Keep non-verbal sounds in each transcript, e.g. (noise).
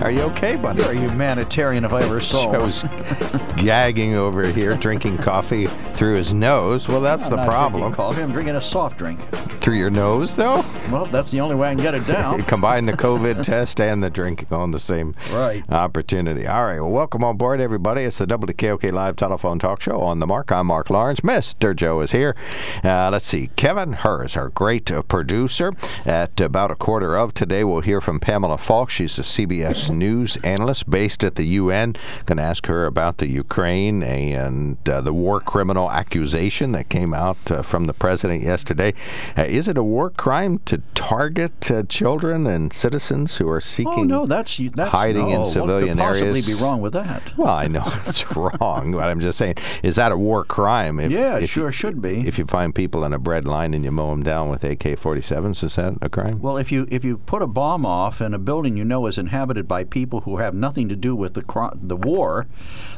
Are you okay, buddy? You're a humanitarian if I ever saw. Joe's (laughs) gagging over here, drinking coffee through his nose. Well, that's I'm the not problem. drinking coffee. I'm drinking a soft drink. Through your nose, though? Well, that's the only way I can get it down. (laughs) combine the COVID (laughs) test and the drinking on the same Right. opportunity. All right. Well, welcome on board, everybody. It's the WKOK Live Telephone Talk Show on the mark. I'm Mark Lawrence. Mr. Joe is here. Uh, let's see. Kevin Herr's, our great uh, producer. At about a quarter of today, we'll hear from Pamela Falk. She's a CBS News analyst based at the UN. Going to ask her about the Ukraine and uh, the war criminal accusation that came out uh, from the president yesterday. Uh, is it a war crime to target uh, children and citizens who are seeking? Oh no, that's that's hiding in no, civilian what could possibly areas. be wrong with that? Well, I know (laughs) it's wrong, but I'm just saying, is that a war crime? If, Yeah, it if sure you, should be. If you find people in a bread line and you mow them down with AK-47s, is that a crime? Well, if you if you put a bomb off in a building you know is inhabited by people who have nothing to do with the the war,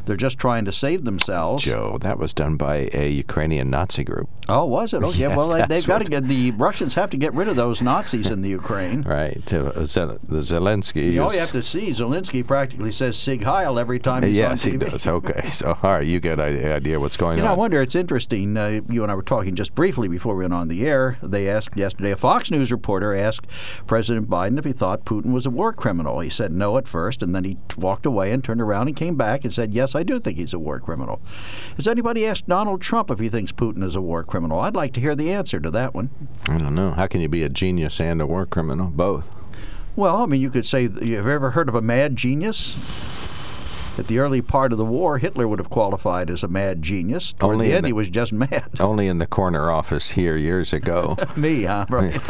they're just trying to save themselves. Joe, that was done by a Ukrainian Nazi group. Oh, was it? Oh, yeah. Yes, well, they, they've got to get the Russians have to get rid of those Nazis in the Ukraine. (laughs) Right. Uh, Zel- the Zelensky. You know, you have to see Zelensky practically says Sig Heil every time he's yes, on he TV. does. Okay. (laughs) So, all right, you get an idea what's going on. You know, I wonder. It's interesting. Uh, you and I were talking just briefly before we went on the air. They asked yesterday. A Fox News reporter asked President Biden if he thought Putin was a war criminal. He said no at first, and then he t- walked away and turned around and came back and said, "Yes, I do think he's a war criminal." Has anybody asked Donald Trump if he thinks Putin is a war criminal? I'd like to hear the answer to that one. I don't know. How can you be a genius and a war criminal? Both. Well, I mean, you could say, have you ever heard of a mad genius? At the early part of the war, Hitler would have qualified as a mad genius. Toward Only the end, the- he was just mad. (laughs) Only in the corner office here years ago. (laughs) Me, huh? (laughs) Right.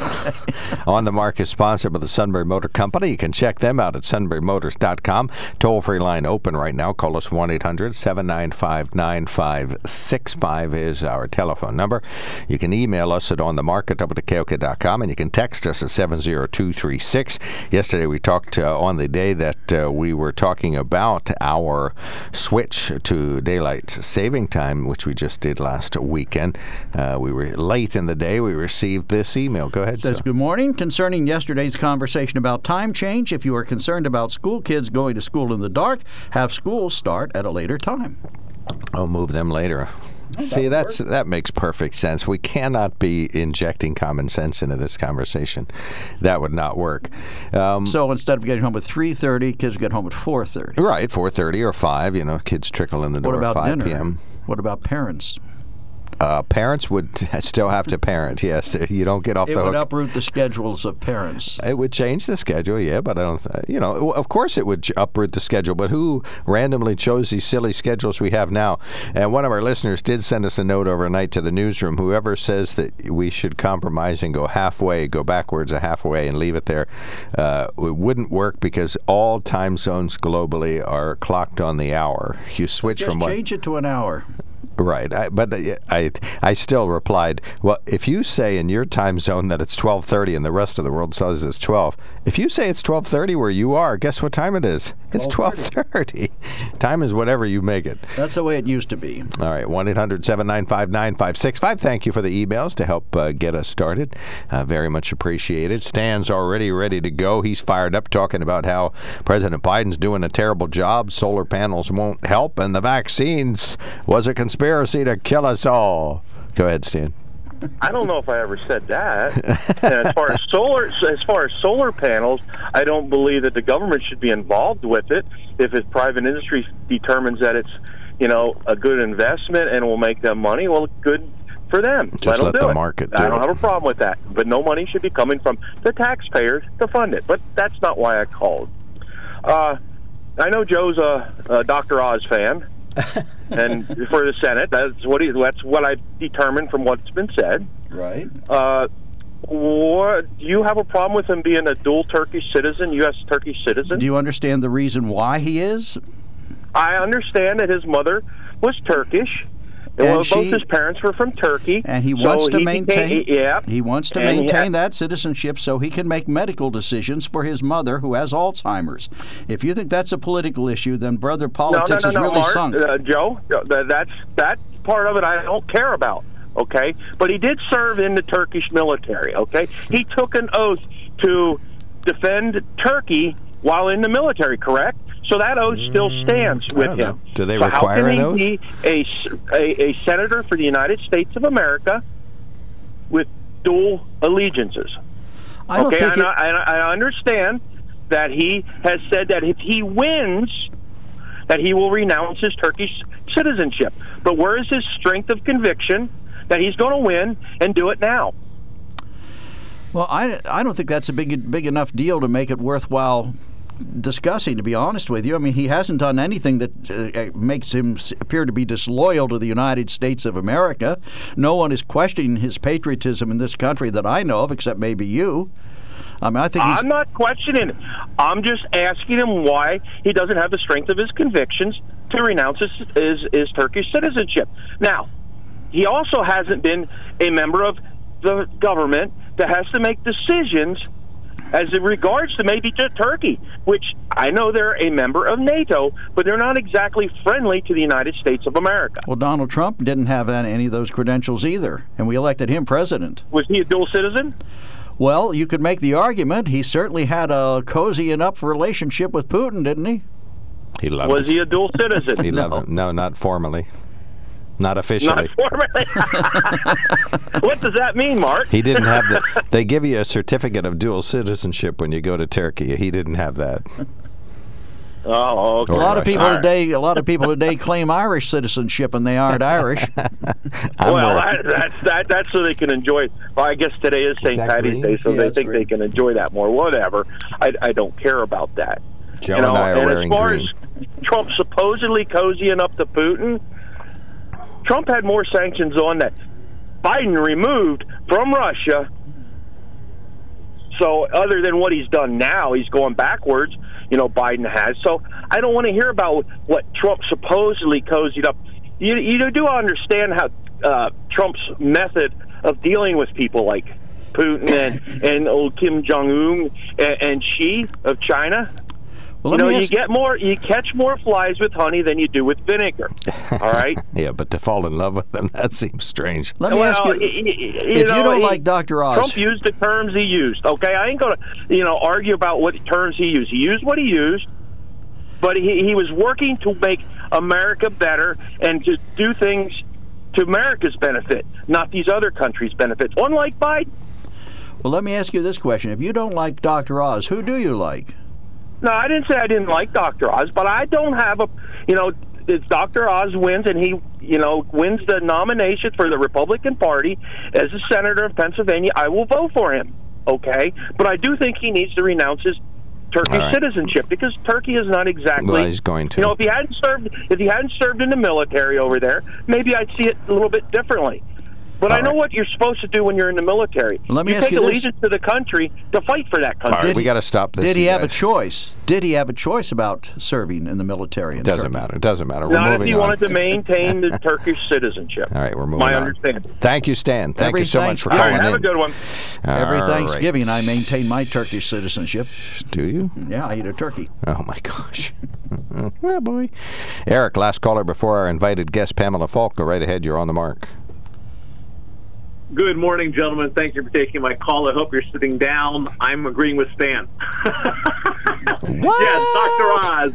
On the Mark is sponsored by the Sunbury Motor Company. You can check them out at sunburymotors.com. Toll free line open right now. Call us 1 800 795 9565 is our telephone number. You can email us at onthemark at WKOK.com and you can text us at 70236. Yesterday we talked uh, on the day that uh, we were talking about our switch to daylight saving time, which we just did last weekend. Uh, we were late in the day. We received this email. Go ahead. Says, sir. Good morning. Concerning yesterday's conversation about time change, if you are concerned about school kids going to school in the dark, have school start at a later time. I'll move them later. See, that's that makes perfect sense. We cannot be injecting common sense into this conversation. That would not work. Um, So instead of getting home at 3.30, kids get home at 4.30. right, four thirty or five. You know, kids trickle in the door What about at five dinner? p.m. What about parents? Uh, parents would (laughs) still have to parent. Yes, you don't get off It the would hook. uproot the schedules of parents. It would change the schedule, yeah, but I don't. You know, of course it would uproot the schedule. But who randomly chose these silly schedules we have now? And one of our listeners did send us a note overnight to the newsroom. Whoever says that we should compromise and go halfway, go backwards a halfway, and leave it there, uh, it wouldn't work because all time zones globally are clocked on the hour. You switch Just from one. change it to an hour. Right, I, but I, I I still replied, well, if you say in your time zone that it's 12:30 and the rest of the world says it's 12, if you say it's 12:30 where you are, guess what time it is? It's 12:30. (laughs) time is whatever you make it. That's the way it used to be. All right, 1-800-795-9565. Thank you for the emails to help uh, get us started. Uh, very much appreciated. Stan's already ready to go. He's fired up talking about how President Biden's doing a terrible job. Solar panels won't help, and the vaccines was a conspiracy to kill us all. Go ahead, Stan. I don't know if I ever said that. and as far as (laughs) solar, as far as solar panels, I don't believe that the government should be involved with it. If it's private industry determines that it's, you know, a good investment and will make them money, well, good for them. Just let do the it. market I do don't it. have a problem with that. But no money should be coming from the taxpayers to fund it. But that's not why I called. Uh, I know Joe's a, a Dr. Oz fan, (laughs) and for the Senate, that's what he, that's what I determined from what's been said. Right. Uh, what do you have a problem with him being a dual Turkish citizen, U.S. Turkish citizen? Do you understand the reason why he is? I understand that his mother was Turkish. And well, she- both his parents were from Turkey, And he so wants to he maintain. Became, yeah, He wants to maintain ha- that citizenship so he can make medical decisions for his mother who has Alzheimer's. If you think that's a political issue, then brother, politics no, no, no, is no, really Mark, sunk. uh, Joe. uh, That's that part of it. I don't care about. Okay, but he did serve in the Turkish military. Okay, he took an oath to defend Turkey while in the military. Correct. So that oath still stands with don't know. him. Do they so require how can an he oath? Be a, s- a, a senator for the United States of America with dual allegiances. I don't okay, think and it- I, I understand that he has said that if he wins, that he will renounce his Turkish citizenship. But where is his strength of conviction that he's going to win and do it now? Well, I, I don't think that's a big big enough deal to make it worthwhile discussing. To be honest with you, I mean he hasn't done anything that uh, makes him appear to be disloyal to the United States of America. No one is questioning his patriotism in this country that I know of, except maybe you. I mean, I think I'm not questioning it. I'm just asking him why he doesn't have the strength of his convictions to renounce his, his, his Turkish citizenship. Now, he also hasn't been a member of the government that has to make decisions as it regards to maybe to Turkey, which I know they're a member of NATO, but they're not exactly friendly to the United States of America. well, Donald Trump didn't have any any of those credentials either, and we elected him president. Was he a dual citizen? Well, you could make the argument he certainly had a cozy enough relationship with Putin, didn't he? He loved Was it. he a dual (laughs) citizen? He No. loved it. No, not formally. Not officially. Not formally. (laughs) what does that mean, Mark? He didn't have the. (laughs) They give you a certificate of dual citizenship when you go to Turkey. He didn't have that. Oh, okay. A lot of people All right. today, a lot of people today claim Irish citizenship, and they aren't Irish. (laughs) Well, worried. that, that's that, that's so they can enjoy. Well, I guess today is St. that Patty's? Day, so Yeah, they think green. they can enjoy that more. Whatever. I, I don't care about that. Joe you know, and I are and wearing as far green. as Trump supposedly cozying up to Putin, Trump had more sanctions on that Biden removed from Russia. So, other than what he's done now, he's going backwards. You know, Biden has. So, I don't want to hear about what Trump supposedly cozied up. You, you do understand how uh, Trump's method of dealing with people like Putin and and old Kim Jong Un and, and Xi of China. Well, You know, you get more, you catch more flies with honey than you do with vinegar. (laughs) All right. Yeah, but to fall in love with them, (laughs) that seems strange. let me well, ask you. you if know, you don't he- like Dr. Oz, Trump used the terms he used. Okay, I ain't gonna, you know, argue about what terms he used. He used what he used, but he he was working to make America better and to do things to America's benefit, not these other countries' benefits. Unlike Biden. well, let me ask you this question: If you don't like Dr. Oz, who do you like? No, I didn't say I didn't like Dr. Oz, but I don't have a, you know, if Dr. Oz wins and he, you know, wins the nomination for the Republican Party as a senator of Pennsylvania, I will vote for him. Okay, but I do think he needs to renounce his Turkish right. citizenship because Turkey is not exactly. Well, he's going to. You know, if he hadn't served, if he hadn't served in the military over there, maybe I'd see it a little bit differently. But All I know right. what you're supposed to do when you're in the military. Let me you ask take you this. allegiance to the country to fight for that All country. right, we got to stop this. Did he you have a choice? Did he have a choice about serving in the military? In Doesn't Turkey? matter. It doesn't matter. We're Not if he on. wanted to maintain the (laughs) Turkish citizenship. All right, we're moving My on. understanding. Thank you, Stan. Thank Every you so much for Thanksgiving- All calling right, have a good one. Every All right. Thanksgiving, I maintain my Turkish citizenship. Do you? Yeah, I eat a turkey. Oh my gosh. (laughs) oh boy. Eric, last caller before our invited guest Pamela Falk. Go right ahead. You're on the mark. Good morning, gentlemen. Thank you for taking my call. I hope you're sitting down. I'm agreeing with Stan. (laughs) what? Yes, Dr. Oz.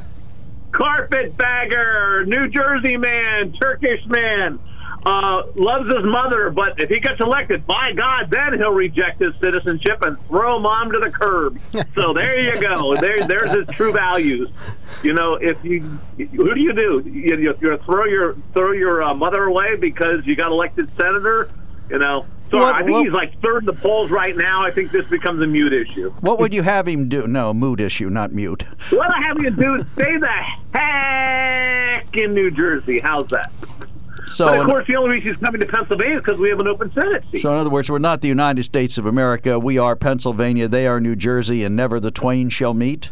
Carpetbagger, New Jersey man, Turkish man. Uh, loves his mother, but if he gets elected, by God, then he'll reject his citizenship and throw mom to the curb. so there you go. There, there's his true values. You know, if you, who do you do? You, you, you throw your throw your uh, mother away because you got elected senator. You know, So What- I think what- he's like third in the polls right now. I think this becomes a mute issue. What would you have him do? No, mood issue, not mute. What I have him do? is Stay the heck in New Jersey. How's that? So, but of course, the only reason he's coming to Pennsylvania is because we have an open Senate seat. so in other words, we're not the United States of America. We are Pennsylvania. They are New Jersey, and never the twain shall meet.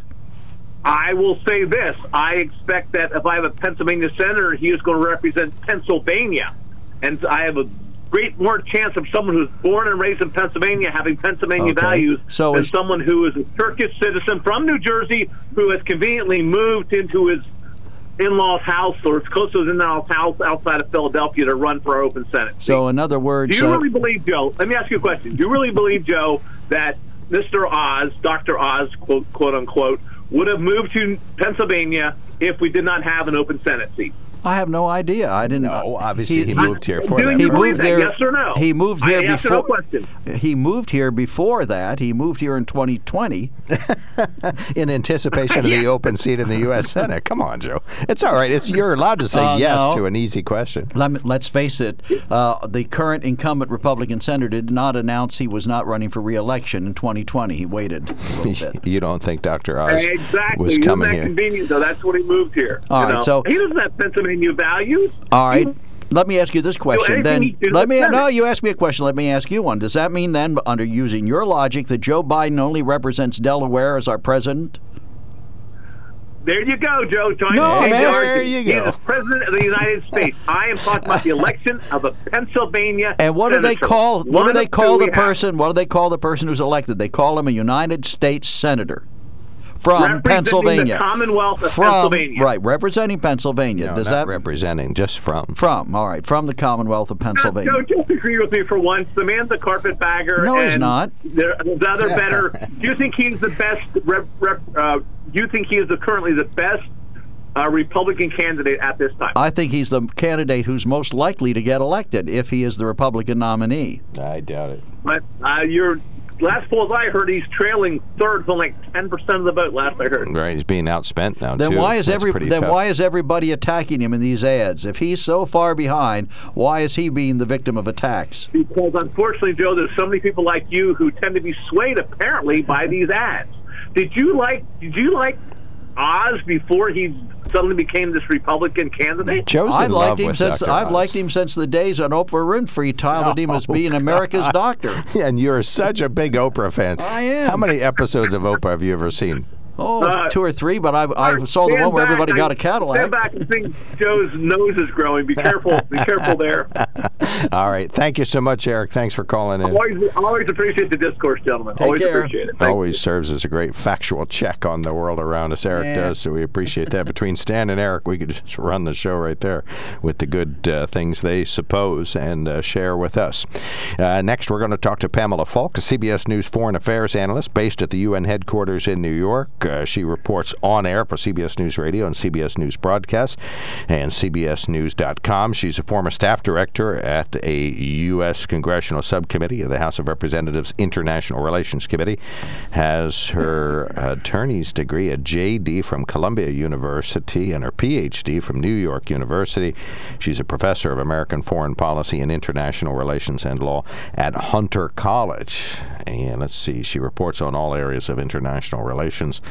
I will say this: I expect that if I have a Pennsylvania senator, he is going to represent Pennsylvania, and I have a great more chance of someone who's born and raised in Pennsylvania having Pennsylvania Okay. values So than someone who is a Turkish citizen from New Jersey who has conveniently moved into his in-laws house or as close to his in-laws house outside of Philadelphia to run for open Senate. So, in other words, Do you uh, really believe, Joe? Let me ask you a question. Do you really believe, Joe, that Mr. Oz, Dr. Oz, quote, quote unquote, would have moved to Pennsylvania if we did not have an open Senate seat? I have no idea. I didn't. No, obviously he moved here for Do that. you He purpose. believe moved that? there- Yes or no? he moved I here asked you no before- question. He moved here before that. He moved here in 2020. (laughs) in anticipation of the (laughs) open seat in the U.S. Senate. Come on, Joe. It's all right. It's you're allowed to say Uh, yes no. to an easy question. Let me, let's face it, uh, the current incumbent Republican senator did not announce he was not running for re-election in 2020. He waited a little (laughs) bit. You don't think Dr. Oz Exactly. was Isn't coming that here? convenient, though? That's what he moved here. All you right, know? so- he doesn't have Pennsylvania values. All right. He- Let me ask you this question. Then let me Senate. no. You ask me a question. Let me ask you one. Does that mean then, under using your logic, that Joe Biden only represents Delaware as our president? There you go, Joe. Trying No, man, the there you He go. is president of the United States. I am talking about the election of a Pennsylvania. And what do they call? What One do they call the we have. person? What do they call the person who's elected? They call him a United States senator from Pennsylvania. the Commonwealth of from Pennsylvania. right, representing Pennsylvania. No, Does not that representing, just from. from? All right, from the Commonwealth of Pennsylvania. Joe, just agree with me for once. The man's a carpetbagger. No, he's not. There, there's other better. (laughs) do you think he's the best? Rep, rep, uh, do you think he is the, currently the best uh, Republican candidate at this time? I think he's the candidate who's most likely to get elected if he is the Republican nominee. I doubt it. But uh, your last polls I heard, he's trailing third on like ten percent of the vote. Last I heard. Right, he's being outspent now Then too. why is That's every then tough. why is everybody attacking him in these ads? If he's so far behind, why is he being the victim of attacks? Because unfortunately, Joe, there's so many people like you who tend to be swayed apparently by these ads. Did you like? Did you like Oz before he suddenly became this Republican candidate? Joe's I've in liked love him with since Dr. I've Oz. liked him since the days on Oprah Winfrey touted him as (laughs) oh, being America's doctor. (laughs) And you're such a big Oprah fan. I am. How many episodes of Oprah have you ever seen? Oh, Uh, two or three, but I, I saw the Stand one where back. everybody I got a Cadillac. Stand back and think Joe's nose is growing. Be careful. Be careful there. (laughs) All right. Thank you so much, Eric. Thanks for calling in. Always, always appreciate the discourse, gentlemen. Take always care. appreciate it. Thank Always serves as a great factual check on the world around us. Eric Yeah. does, so we appreciate that. Between Stan and Eric, we could just run the show right there with the good uh, things they suppose and uh, share with us. Uh, next, we're going to talk to Pamela Falk, a CBS News foreign affairs analyst based at the UN headquarters in New York. Uh, she reports on air for CBS News Radio and CBS News Broadcast and CBSNews.com. She's a former staff director at a U.S. Congressional Subcommittee of the House of Representatives International Relations Committee. Has her attorney's degree, a JD from Columbia University, and her PhD from New York University. She's a professor of American foreign policy and international relations and law at Hunter College. And let's see, she reports on all areas of international relations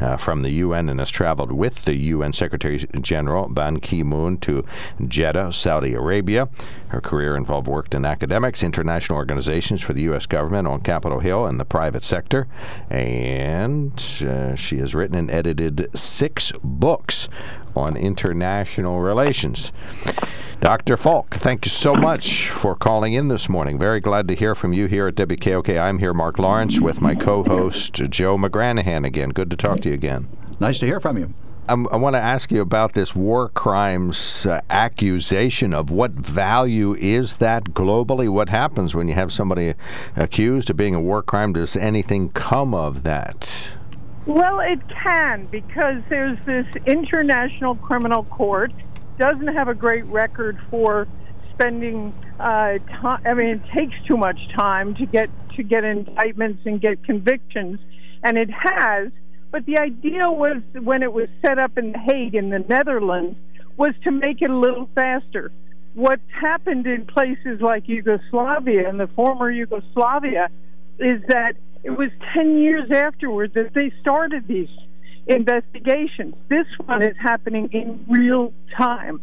uh, from the UN and has traveled with the UN Secretary General Ban Ki moon to Jeddah, Saudi Arabia. Her career involved work in academics, international organizations for the U.S. government on Capitol Hill, and the private sector. And uh, she has written and edited six books on international relations. Dr. Falk, thank you so much for calling in this morning. Very glad to hear from you here at WKOK. I'm here, Mark Lawrence, with my co host, Joe McGranahan again. Good to talk to you again. Nice to hear from you. I'm, I want to ask you about this war crimes uh, accusation of what value is that globally? What happens when you have somebody accused of being a war crime? Does anything come of that? Well, it can because there's this international criminal court doesn't have a great record for spending uh, time. I mean, it takes too much time to get to get indictments and get convictions, and it has. But the idea was when it was set up in The Hague in the Netherlands was to make it a little faster. what's happened in places like Yugoslavia and the former Yugoslavia is that it was 10 years afterward that they started these investigations. This one is happening in real time.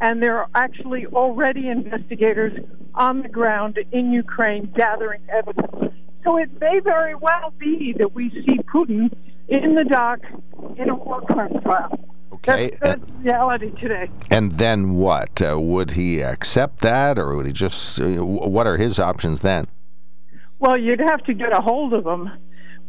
And there are actually already investigators on the ground in Ukraine gathering evidence. So it may very well be that we see Putin in the dock in a war crime trial. Okay. That's, that's reality today. And then what? Uh, would he accept that, or would he just? Uh, what are his options then? Well, you'd have to get a hold of him,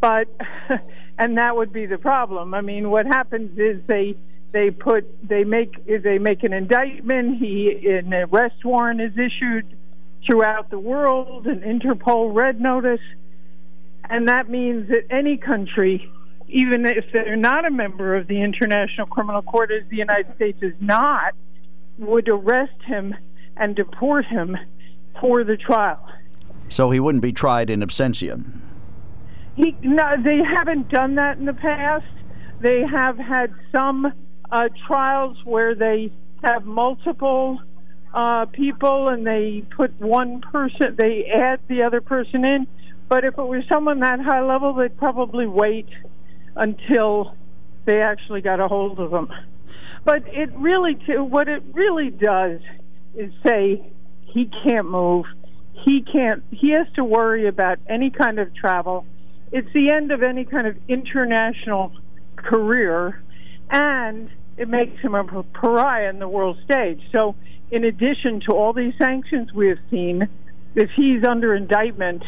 but (laughs) and that would be the problem. I mean, what happens is they they put they make they make an indictment. He an arrest warrant is issued throughout the world, an Interpol red notice, and that means that any country, even if they're not a member of the International Criminal Court, as the United States is not, would arrest him and deport him for the trial. So he wouldn't be tried in absentia. He no, they haven't done that in the past. They have had some uh, trials where they have multiple uh, people and they put one person, they add the other person in. But if it was someone that high level, they'd probably wait until they actually got a hold of them. But it really, what it really does is say he can't move. He can't. He has to worry about any kind of travel. It's the end of any kind of international career, and it makes him a pariah in the world stage. So, in addition to all these sanctions we have seen, if he's under indictment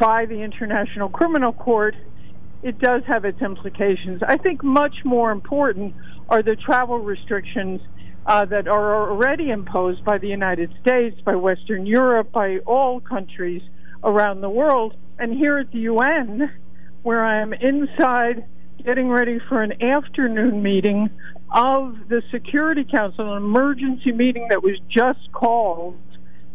by the International Criminal Court, it does have its implications. I think much more important are the travel restrictions uh, that are already imposed by the United States, by Western Europe, by all countries around the world. And here at the UN, where I am inside getting ready for an afternoon meeting of the Security Council, an emergency meeting that was just called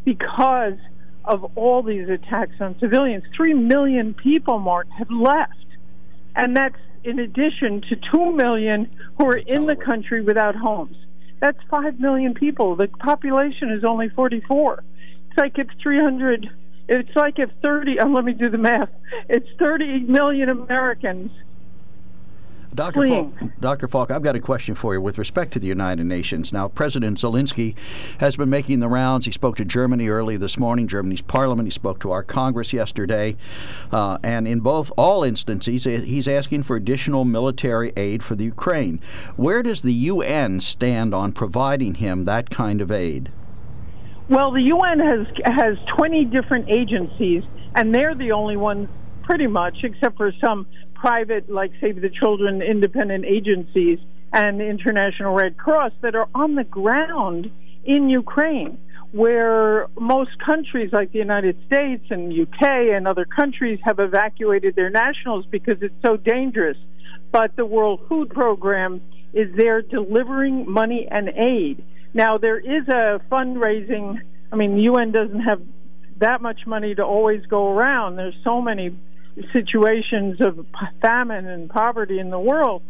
because of all these attacks on civilians. Three million people, Mark, have left. And that's in addition to two million who are in the country without homes. That's five million people. The population is only 44. It's like if 300, it's like if 30, uh, let me do the math, it's 30 million Americans Dr. Falk, Dr. Falk, I've got a question for you with respect to the United Nations. Now, President Zelensky has been making the rounds. He spoke to Germany early this morning, Germany's parliament. He spoke to our Congress yesterday. Uh, and in both, all instances, he's asking for additional military aid for the Ukraine. Where does the UN stand on providing him that kind of aid? Well, the UN has has 20 different agencies, and they're the only ones, pretty much, except for some private, like Save the Children, independent agencies, and International Red Cross that are on the ground in Ukraine, where most countries like the United States and UK and other countries have evacuated their nationals because it's so dangerous. But the World Food Program is there delivering money and aid. Now, there is a fundraising, I mean, the UN doesn't have that much money to always go around. There's so many situations of famine and poverty in the world.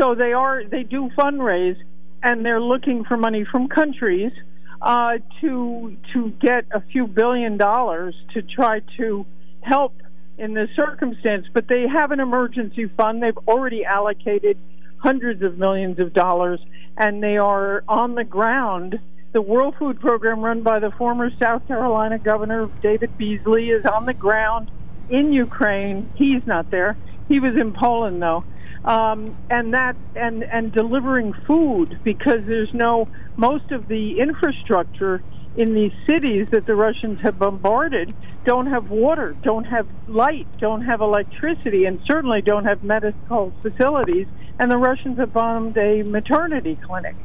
So they are they do fundraise and they're looking for money from countries uh, to to get a few billion dollars to try to help in this circumstance. But they have an emergency fund. They've already allocated hundreds of millions of dollars, and they are on the ground. The World Food Program, run by the former South Carolina Governor David Beasley, is on the ground in Ukraine. He's not there. He was in Poland though, um, and that and and delivering food because there's no most of the infrastructure in these cities that the Russians have bombarded don't have water, don't have light, don't have electricity, and certainly don't have medical facilities. And the Russians have bombed a maternity clinic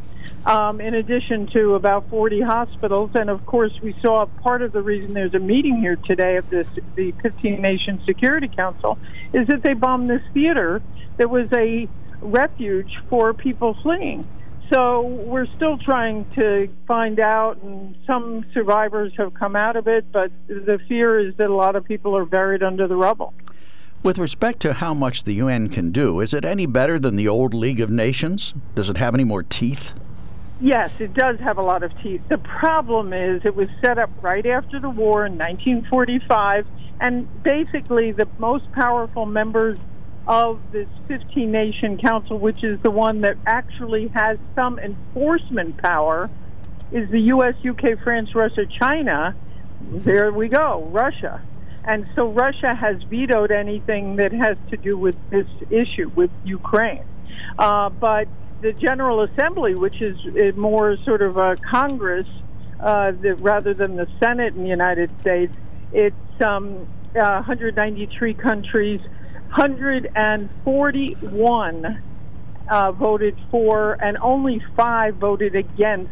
um, in addition to about 40 hospitals. And of course, we saw part of the reason there's a meeting here today of this, the 15 Nation Security Council is that they bombed this theater that was a refuge for people fleeing. So we're still trying to find out, and some survivors have come out of it, but the fear is that a lot of people are buried under the rubble. With respect to how much the UN can do, is it any better than the old League of Nations? Does it have any more teeth? Yes, it does have a lot of teeth. The problem is it was set up right after the war in 1945, and basically the most powerful members of this 15 nation council, which is the one that actually has some enforcement power, is the US, UK, France, Russia, China. There we go, Russia. And so Russia has vetoed anything that has to do with this issue with Ukraine. Uh, but the General Assembly, which is more sort of a Congress uh, the, rather than the Senate in the United States, it's um, uh, 193 countries, 141 uh, voted for, and only five voted against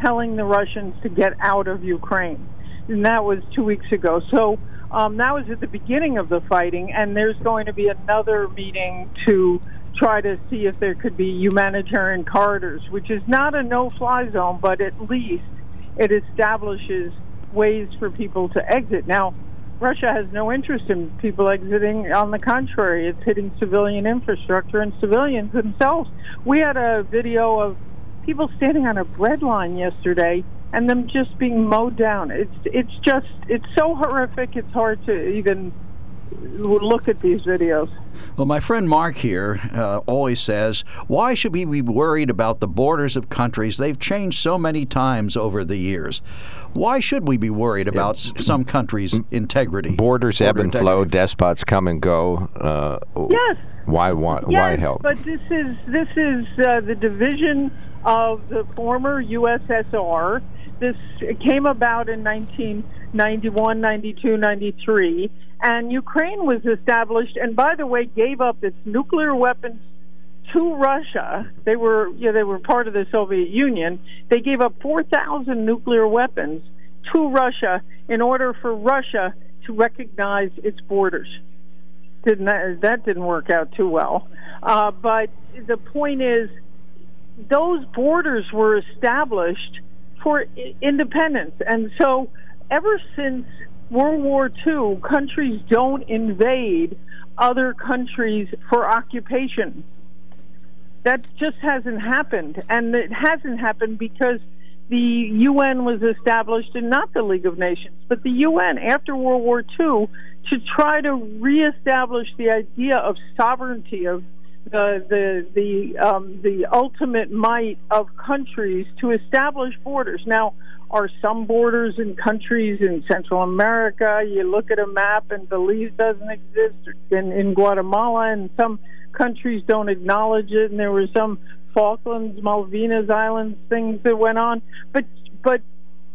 telling the Russians to get out of Ukraine. And that was two weeks ago. So um, that was at the beginning of the fighting, and there's going to be another meeting to try to see if there could be humanitarian corridors, which is not a no fly zone, but at least it establishes ways for people to exit. Now, Russia has no interest in people exiting. On the contrary, it's hitting civilian infrastructure and civilians themselves. We had a video of people standing on a bread line yesterday and them just being mowed down. It's it's just it's so horrific. It's hard to even look at these videos. Well, my friend Mark here uh, always says, why should we be worried about the borders of countries? They've changed so many times over the years. Why should we be worried about some countries' integrity? Borders Border ebb and integrity. flow, despots come and go. Uh, yes. Why, why, yes, why help? But this is, this is uh, the division of the former USSR. This came about in 1991, 92, 93 and Ukraine was established, and by the way, gave up its nuclear weapons to Russia. They were, know, they were part of the Soviet Union. They gave up 4,000 nuclear weapons to Russia in order for Russia to recognize its borders. Didn't that, that didn't work out too well. Uh, but the point is, those borders were established for independence, and so ever since World War II, countries don't invade other countries for occupation. That just hasn't happened. And it hasn't happened because the UN was established and not the League of Nations, but the UN after World War II to try to reestablish the idea of sovereignty, of the the the um, the ultimate might of countries to establish borders. Now, are some borders in countries in Central America. You look at a map and Belize doesn't exist in, in Guatemala, and some countries don't acknowledge it. And there were some Falklands, Malvinas Islands things that went on. But but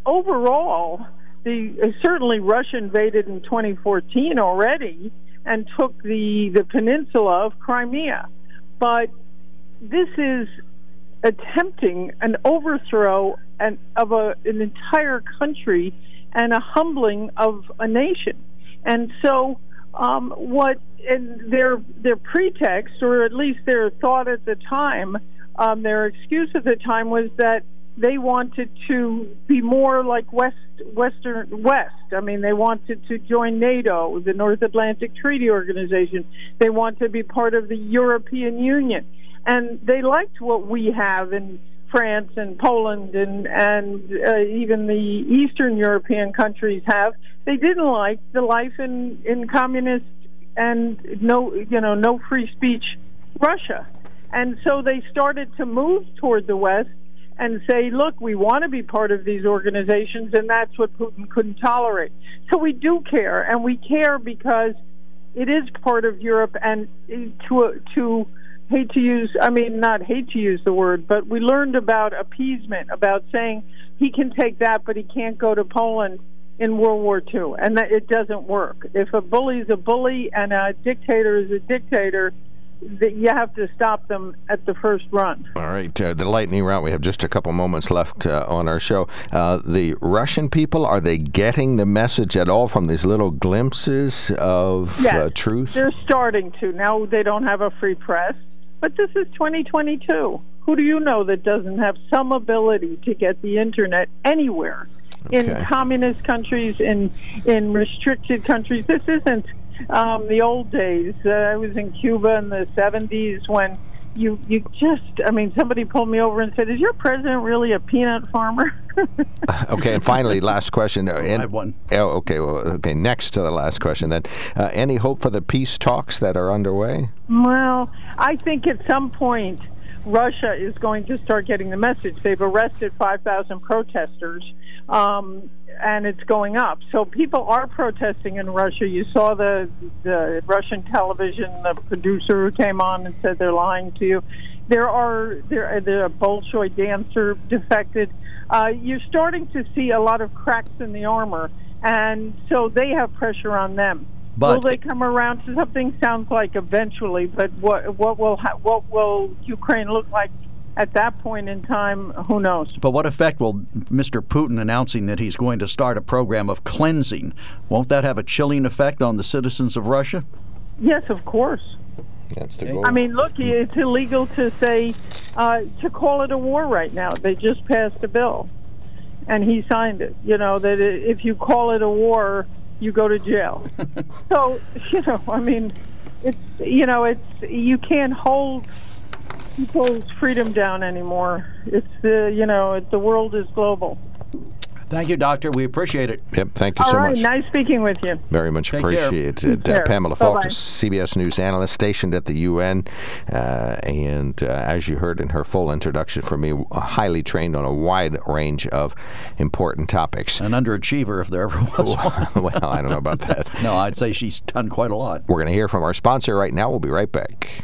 overall, the certainly Russia invaded in 2014 already and took the the peninsula of Crimea. But this is attempting an overthrow and of a, an entire country and a humbling of a nation. And so, um, what and their their pretext, or at least their thought at the time, um, their excuse at the time was that they wanted to be more like West Western West. I mean, they wanted to join NATO, the North Atlantic Treaty Organization. They want to be part of the European Union, and they liked what we have in France and Poland and and uh, even the Eastern European countries have. They didn't like the life in in communist and no you know no free speech Russia, and so they started to move toward the West and say, look, we want to be part of these organizations, and that's what Putin couldn't tolerate. So we do care, and we care because it is part of Europe, and to to hate to use, I mean, not hate to use the word, but we learned about appeasement, about saying he can take that, but he can't go to Poland in World War II, and that it doesn't work. If a bully is a bully and a dictator is a dictator, that you have to stop them at the first run. All right, uh, the lightning round. We have just a couple moments left uh, on our show. Uh, the Russian people are they getting the message at all from these little glimpses of yes, uh, truth? They're starting to. Now they don't have a free press. But this is 2022. Who do you know that doesn't have some ability to get the internet anywhere? Okay. In communist countries, in in restricted countries, this isn't um, the old days. Uh, I was in Cuba in the 70s when you you just I mean somebody pulled me over and said, "Is your president really a peanut farmer?" (laughs) (laughs) okay, and finally, last question. Uh, I have one. Oh, okay. Well, okay. Next to the last question, then, uh, any hope for the peace talks that are underway? Well, I think at some point Russia is going to start getting the message. They've arrested 5,000 protesters, um, and it's going up. So people are protesting in Russia. You saw the the Russian television, the producer who came on and said they're lying to you. There are there a Bolshoi dancer defected. Uh, you're starting to see a lot of cracks in the armor, and so they have pressure on them. But- will they come around to something? Sounds like eventually, but what what will ha- what will Ukraine look like at that point in time? Who knows? But what effect will Mr. Putin announcing that he's going to start a program of cleansing? Won't that have a chilling effect on the citizens of Russia? Yes, of course. That's the goal. I mean, look, it's illegal to say uh, to call it a war right now. They just passed a bill, and he signed it. You know that if you call it a war, you go to jail. (laughs) so you know, I mean, it's you know, it's you can't hold people's freedom down anymore. It's the you know, it, the world is global. Thank you, Doctor. We appreciate it. Yep. Thank you All so right, much. nice speaking with you. Very much Take appreciated. Take Uh. Pamela Bye-bye. Falkus, CBS News analyst stationed at the UN, uh, and uh, as you heard in her full introduction from me, highly trained on a wide range of important topics. An underachiever, if there ever (laughs) was one. well, I don't know about that. (laughs) No, I'd say she's done quite a lot. We're going to hear from our sponsor right now. We'll be right back.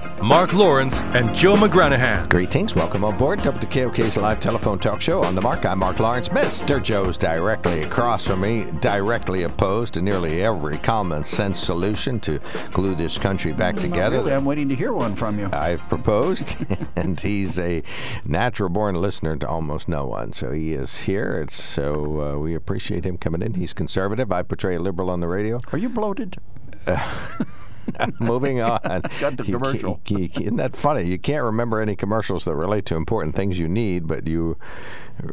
Mark Lawrence and Joe McGranahan. Greetings. Welcome on board WKOK's live telephone talk show on the mark. I'm Mark Lawrence. Mr. Joe's directly across from me, directly opposed to nearly every common sense solution to glue this country back together. Really, I'm waiting to hear one from you. I've proposed, (laughs) and he's a natural born listener to almost no one. So he is here. It's, so uh, we appreciate him coming in. He's conservative. I portray a liberal on the radio. Are you bloated? (laughs) (laughs) Moving on. (laughs) Got the commercial. isn't that funny? You can't remember any commercials that relate to important things you need, but you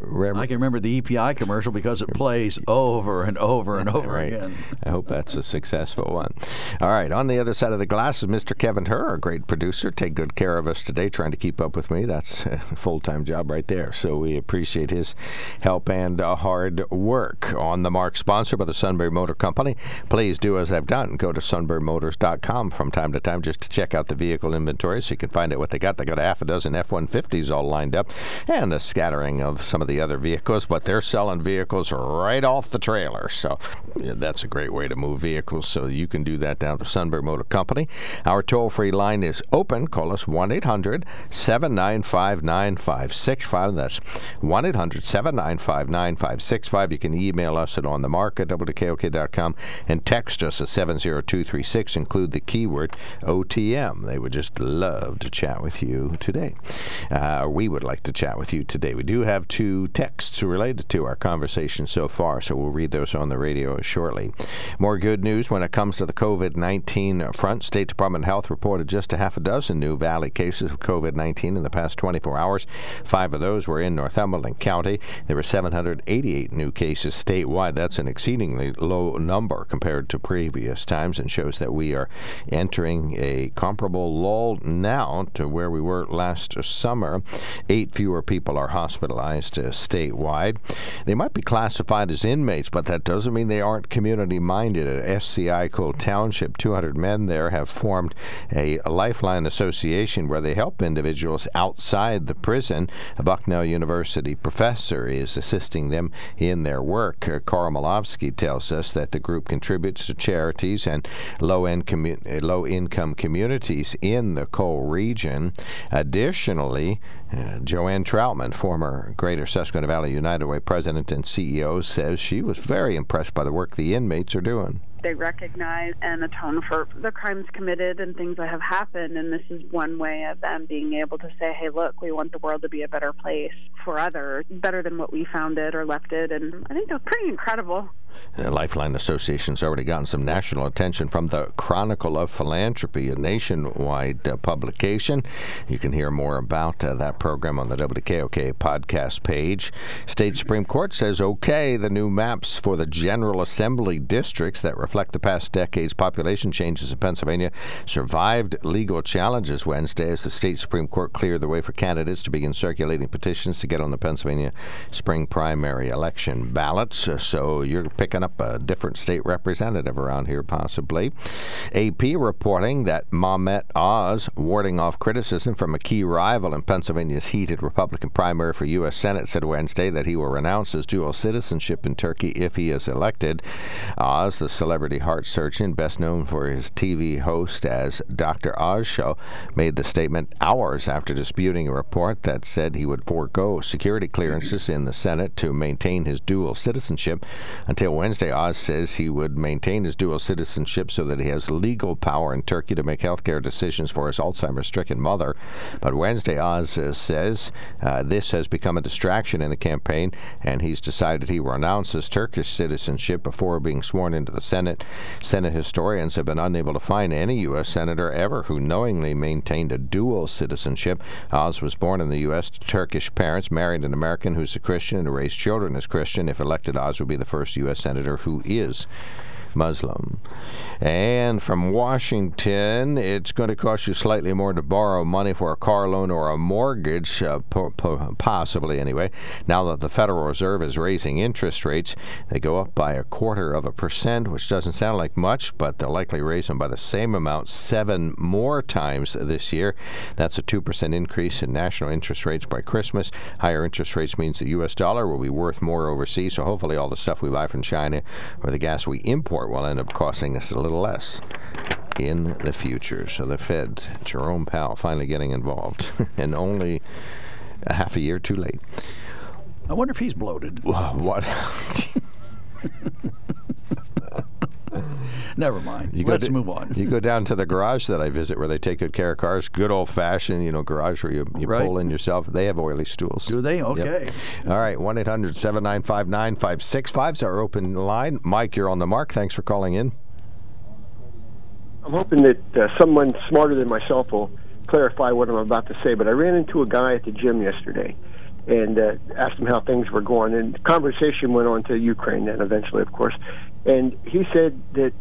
remember. I can remember the EPI commercial because it plays over and over and (laughs) over Right. again. I hope that's a successful one. All right. On the other side of the glass is Mr. Kevin Herr, a great producer. Take good care of us today, trying to keep up with me. That's a full time job right there. So we appreciate his help and uh, hard work. On the mark, sponsored by the Sunbury Motor Company. Please do as I've done. Go to sunburymotors.com from time to time just to check out the vehicle inventory so you can find out what they got. They got a half a dozen F 150s all lined up and a scattering of some of the other vehicles, but they're selling vehicles right off the trailer. So that's a great way to move vehicles. So you can do that down at the Sunbury Motor Company. Our toll free line is open. Call us 1 800 795 9565. That's 1 800 795 9565. You can email us at on the mark at WKOK.com and text us at 70236. Include the keyword OTM. They would just love to chat with you today. Uh, we would like to chat with you today. We do have two texts related to our conversation so far, so we'll read those on the radio shortly. More good news when it comes to the COVID 19 front. State Department of Health reported just a half a dozen new Valley cases of COVID 19 in the past 24 hours. Five of those were in Northumberland County. There were 788 new cases statewide. That's an exceedingly low number compared to previous times and shows that we are entering a comparable lull now to where we were last summer. Eight fewer people are hospitalized uh, statewide. They might be classified as inmates, but that doesn't mean they aren't community minded. At SCI Coal Township, 200 men there have formed a, lifeline association where they help individuals outside the prison. A Bucknell University professor is assisting them in their work. Uh, Carl Milofsky tells us that the group contributes to charities and low, commu- low income communities in the Coal region. Additionally, Joanne Troutman, former Greater Susquehanna Valley United Way president and CEO, says she was very impressed by the work the inmates are doing they recognize and atone for the crimes committed and things that have happened. And this is one way of them being able to say, hey, look, we want the world to be a better place for others, better than what we found it or left it. And I think that's pretty incredible. The Lifeline Association's already gotten some national attention from the Chronicle of Philanthropy, a nationwide uh, publication. You can hear more about uh, that program on the WKOK podcast page. State Supreme Court says okay, the new maps for the General Assembly districts that reflect the past decade's population changes in Pennsylvania survived legal challenges Wednesday as the state Supreme Court cleared the way for candidates to begin circulating petitions to get on the Pennsylvania spring primary election ballots. Uh, so you're picking up a different state representative around here, possibly. AP reporting that Mehmet Oz warding off criticism from a key rival in Pennsylvania's heated Republican primary for U.S. Senate said Wednesday that he will renounce his dual citizenship in Turkey if he is elected. Oz, the celebrity heart surgeon, best known for his TV host as Dr. Oz Show, made the statement hours after disputing a report that said he would forego security clearances in the Senate to maintain his dual citizenship until Wednesday, Oz says he would maintain his dual citizenship so that he has legal power in Turkey to make health care decisions for his Alzheimer's stricken mother. But Wednesday, Oz uh, says uh, this has become a distraction in the campaign, and he's decided he renounces Turkish citizenship before being sworn into the Senate. Senate historians have been unable to find any U.S. senator ever who knowingly maintained a dual citizenship. Oz was born in the U.S. to Turkish parents, married an American who's a Christian, and raised children as Christian. If elected, Oz would be the first U.S. senator who is Muslim. And from Washington, it's going to cost you slightly more to borrow money for a car loan or a mortgage, uh, po- po- possibly anyway. Now that the Federal Reserve is raising interest rates, they go up by a quarter of a percent, which doesn't sound like much, but they'll likely raise them by the same amount seven more times this year. That's a 2% increase in national interest rates by Christmas. Higher interest rates means the U.S. dollar will be worth more overseas, so hopefully all the stuff we buy from China or the gas we import will end up costing us a little less in the future. So the Fed, Jerome Powell, finally getting involved, (laughs) and only a half a year too late. I wonder if he's bloated. What? (laughs) (laughs) Never mind. You Let's to, move on. you go down to the garage that I visit where they take good care of cars. Good old fashioned, you know, garage where you, you right. pull in yourself. They have oily stools. Do they? Okay. Yep. All right. 1 800 795 9565 is our open line. Mike, you're on the mark. Thanks for calling in. I'm hoping that uh, someone smarter than myself will clarify what I'm about to say, but I ran into a guy at the gym yesterday and uh, asked him how things were going. And conversation went on to Ukraine then eventually, of course. And he said that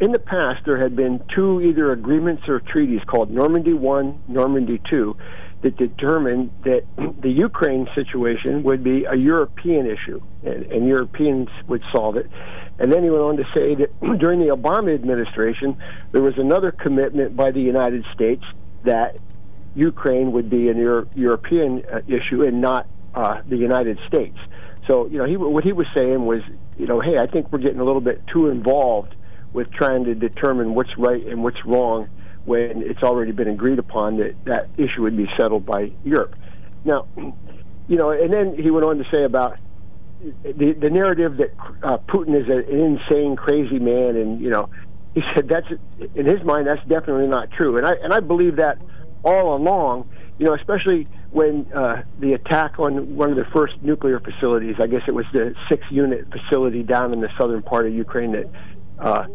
in the past there had been two either agreements or treaties called Normandy One, Normandy Two, that determined that (clears throat) the Ukraine situation would be a European issue, and, and Europeans would solve it. And then he went on to say that (clears throat) during the Obama administration, there was another commitment by the United States that Ukraine would be an Euro- European uh, issue and not uh, the United States. So, you know, he, what he was saying was, you know, hey, I think we're getting a little bit too involved with trying to determine what's right and what's wrong when it's already been agreed upon that that issue would be settled by Europe. Now, you know, and then he went on to say about the the narrative that uh, Putin is an insane, crazy man, and you know, he said that's in his mind that's definitely not true, and I and I believe that all along, you know, especially when uh, the attack on one of the first nuclear facilities, I guess it was the six unit facility down in the southern part of Ukraine that uh,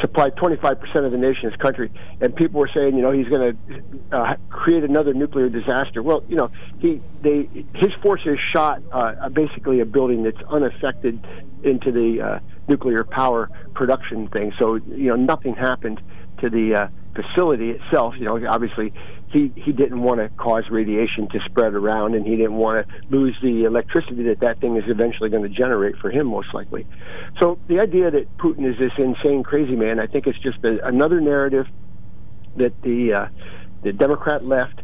supplied 25% of the nation's country, and people were saying, you know, he's going to uh, create another nuclear disaster. Well, you know, he they his forces shot uh, basically a building that's unaffected into the uh, nuclear power production thing. So you know, nothing happened to the uh, facility itself. You know, obviously he he didn't want to cause radiation to spread around, and he didn't want to lose the electricity that that thing is eventually going to generate for him, most likely. So the idea that Putin is this insane, crazy man, I think it's just a, another narrative that the uh, the Democrat left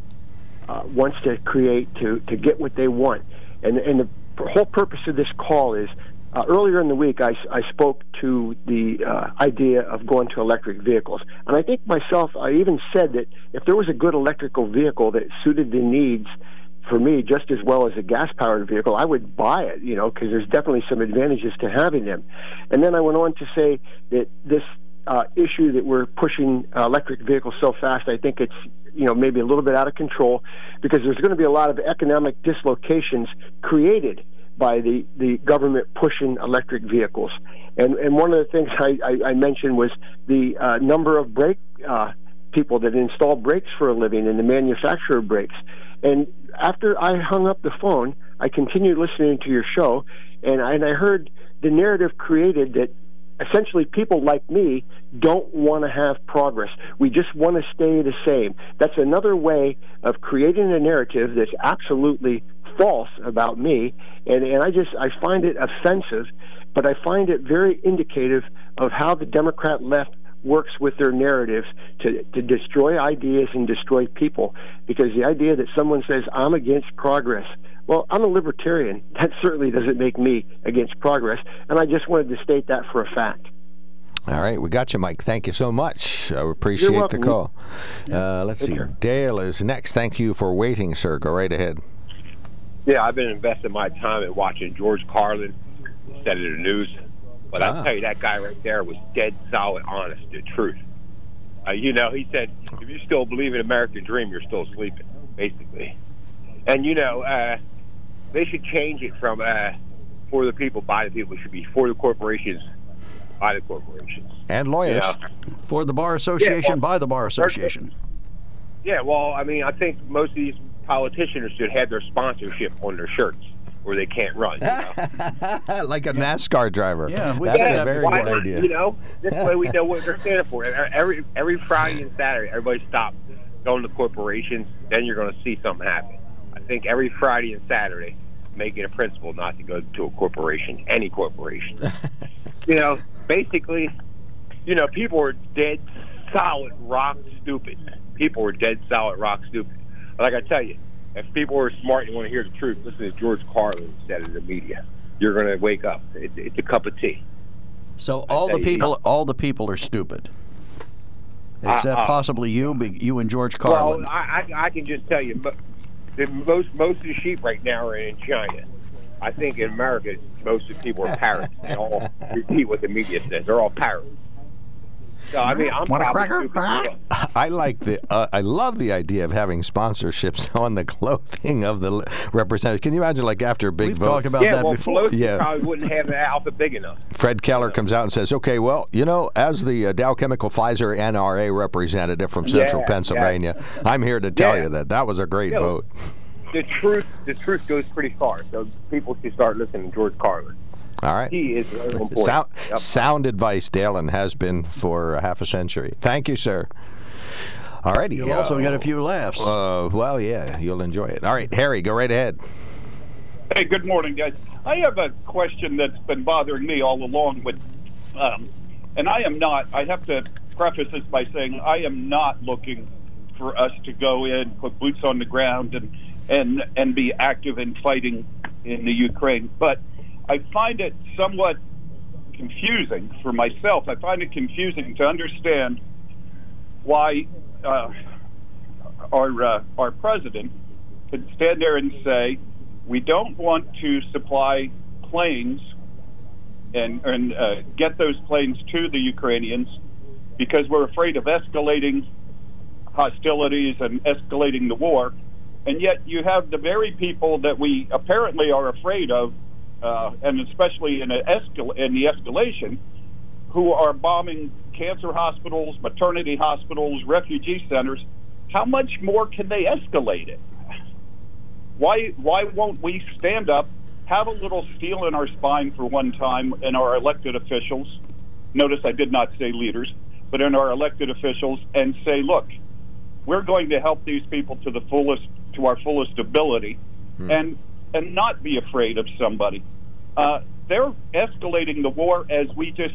uh, wants to create to to get what they want, and and the whole purpose of this call is uh, earlier in the week, I, I spoke to the uh, idea of going to electric vehicles. And I think myself, I even said that if there was a good electrical vehicle that suited the needs for me just as well as a gas powered vehicle, I would buy it, you know, because there's definitely some advantages to having them. And then I went on to say that this uh, issue that we're pushing uh, electric vehicles so fast, I think it's you know maybe a little bit out of control because there's going to be a lot of economic dislocations created by the, the government pushing electric vehicles. And, and one of the things I, I, I mentioned was the uh, number of brake uh, people that install brakes for a living and the manufacturer of brakes. And after I hung up the phone, I continued listening to your show, and I, and I heard the narrative created that essentially people like me don't want to have progress. We just want to stay the same. That's another way of creating a narrative that's absolutely false about me, and and I just I find it offensive, but I find it very indicative of how the Democrat left works with their narratives to, to destroy ideas and destroy people. Because the idea that someone says, I'm against progress, well, I'm a libertarian. (laughs) That certainly doesn't make me against progress. And I just wanted to state that for a fact. All right, we got you, Mike. Thank you so much. I appreciate the call. Uh, let's see. Dale is next. Thank you for waiting, sir. Go right ahead. Yeah, I've been investing my time in watching George Carlin instead of the news. But ah. I'll tell you, that guy right there was dead solid, honest, the truth. Uh, you know, he said, if you still believe in American dream, you're still sleeping, basically. And, you know, uh, they should change it from uh, for the people, by the people. It should be for the corporations, by the corporations. And lawyers. You know? For the Bar Association, yeah, well, by the Bar Association. Yeah, well, I mean, I think most of these politicians should have their sponsorship on their shirts where they can't run. You know? (laughs) like a NASCAR driver. Yeah, that's yeah, a very good idea. You know, this way we know what they're standing for. Every every Friday and Saturday, everybody stop going to corporations. Then you're going to see something happen. I think every Friday and Saturday, make it a principle not to go to a corporation, any corporation. (laughs) you know, basically, you know, people are dead solid rock stupid. People are dead solid rock stupid like I tell you, if people are smart and want to hear the truth, listen to George Carlin said in the media. You're going to wake up. It's, it's a cup of tea. So all the people, all the people are stupid, except uh, uh, possibly you, you and George Carlin. Well, I, I, I can just tell you, the most most of the sheep right now are in China. I think in America, most of the people are parrots. They all repeat what the media says. They're all parrots. No, I mean, I'm Want a cracker? I like the. Uh, I love the idea of having sponsorships (laughs) on the clothing of the representative. Can you imagine, like after a big We've vote? talked about yeah, that well, before. Pelosi yeah, probably wouldn't have the outfit big enough. Fred Keller comes out and says, "Okay, well, you know, as the uh, Dow Chemical Pfizer NRA representative from Central yeah, Pennsylvania, yeah. I'm here to tell you that that was a great vote." The truth, the truth goes pretty far. So people should start listening to George Carlin. All right. He is very important. Sound, yep. sound advice, Dale, and has been for a half a century. Thank you, sir. All righty. You uh, also got a few laughs. Uh, well, yeah, you'll enjoy it. All right, Harry, go right ahead. Hey, good morning, guys. I have a question that's been bothering me all along with, um, and I am not. I have to preface this by saying I am not looking for us to go in, put boots on the ground, and and and be active in fighting in the Ukraine. But I find it somewhat confusing for myself. I find it confusing to understand why uh, our uh, our president could stand there and say, "We don't want to supply planes and and uh, get those planes to the Ukrainians because we're afraid of escalating hostilities and escalating the war. And yet you have the very people that we apparently are afraid of, uh, and especially in, escal- in the escalation, who are bombing cancer hospitals, maternity hospitals, refugee centers. How much more can they escalate it? Why, why won't we stand up, have a little steel in our spine for one time and our elected officials? Notice I did not say leaders, but in our elected officials and say, look, we're going to help these people to the fullest, to our fullest ability, Hmm. and and not be afraid of somebody. Uh, they're escalating the war as we just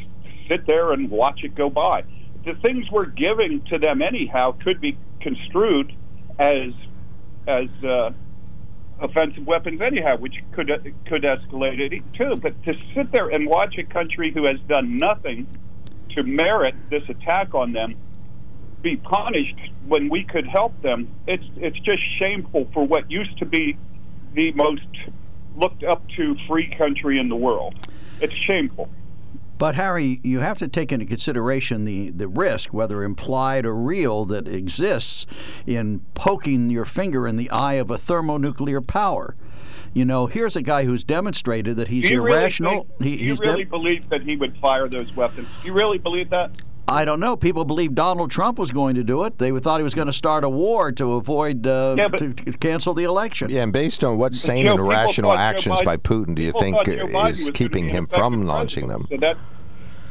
sit there and watch it go by. The things we're giving to them anyhow could be construed as as uh, offensive weapons anyhow, which could could escalate it too. But to sit there and watch a country who has done nothing to merit this attack on them be punished when we could help them, it's it's just shameful for what used to be the most looked up to free country in the world. It's shameful. But Harry, you have to take into consideration the, the risk, whether implied or real, that exists in poking your finger in the eye of a thermonuclear power. You know, here's a guy who's demonstrated that he's do you irrational. Really think, he, do you really dem- believe that he would fire those weapons? Do you really believe that? I don't know. People believed Donald Trump was going to do it. They thought he was going to start a war to avoid uh, Yeah, but- to to cancel the election. Yeah, and based on what sane and people rational thought Joe actions Biden- by Putin do you think thought Joe uh, Biden was is keeping him effective from launching them? So that,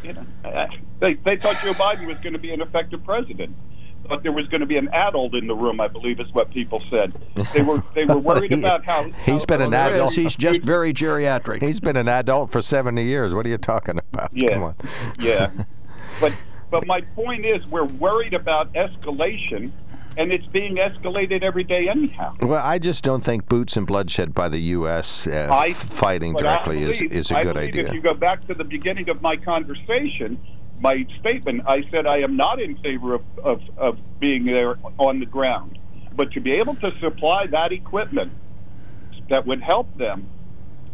you know, uh, they they thought Joe Biden was going to be an effective president. Thought there was going to be an adult in the room. I believe is what people said. They were they were (laughs) worried He- about how he's how- been an There he is. adult. He's just very geriatric. He's been an adult for 70 years. What are you talking about? Yeah. Come on. Yeah, (laughs) but but my point is, we're worried about escalation, and it's being escalated every day anyhow. Well, I just don't think boots and bloodshed by the U.S. Uh, I- fighting directly is, believe- is a I good idea. If you go back to the beginning of my conversation, my statement, I said I am not in favor of, of, of being there on the ground. But to be able to supply that equipment that would help them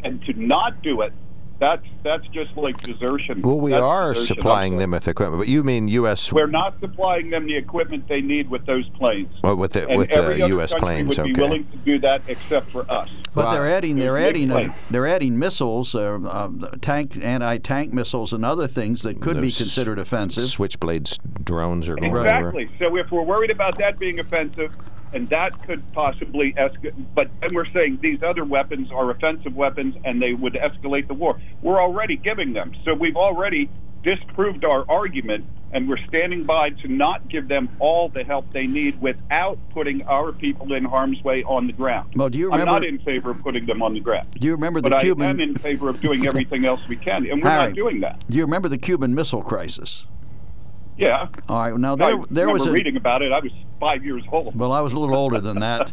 and to not do it, that's, that's just like desertion. well, we That's are desertion. supplying them with equipment, but you mean U.S. We're not supplying them the equipment they need with those planes. Well, with the and with the every other U.S. country planes, would okay. be willing to do that except for us. But Well, they're adding they're adding uh, they're adding missiles, uh, uh, tank anti-tank missiles, and other things that could be considered offensive. Switchblades drones are going over. Exactly. So if we're worried about that being offensive, and that could possibly escalate, but then we're saying these other weapons are offensive weapons and they would escalate the war. We're already giving them. So we've already disproved our argument, and we're standing by to not give them all the help they need without putting our people in harm's way on the ground. Well, do you remember, I'm not in favor of putting them on the ground. do you remember the But the I am in favor of doing everything else we can, and we're Harry, not doing that. Do you remember the Cuban Missile Crisis? Yeah. All right. Now I there there was a reading about it. I was five years old. Well, I was a little older than that,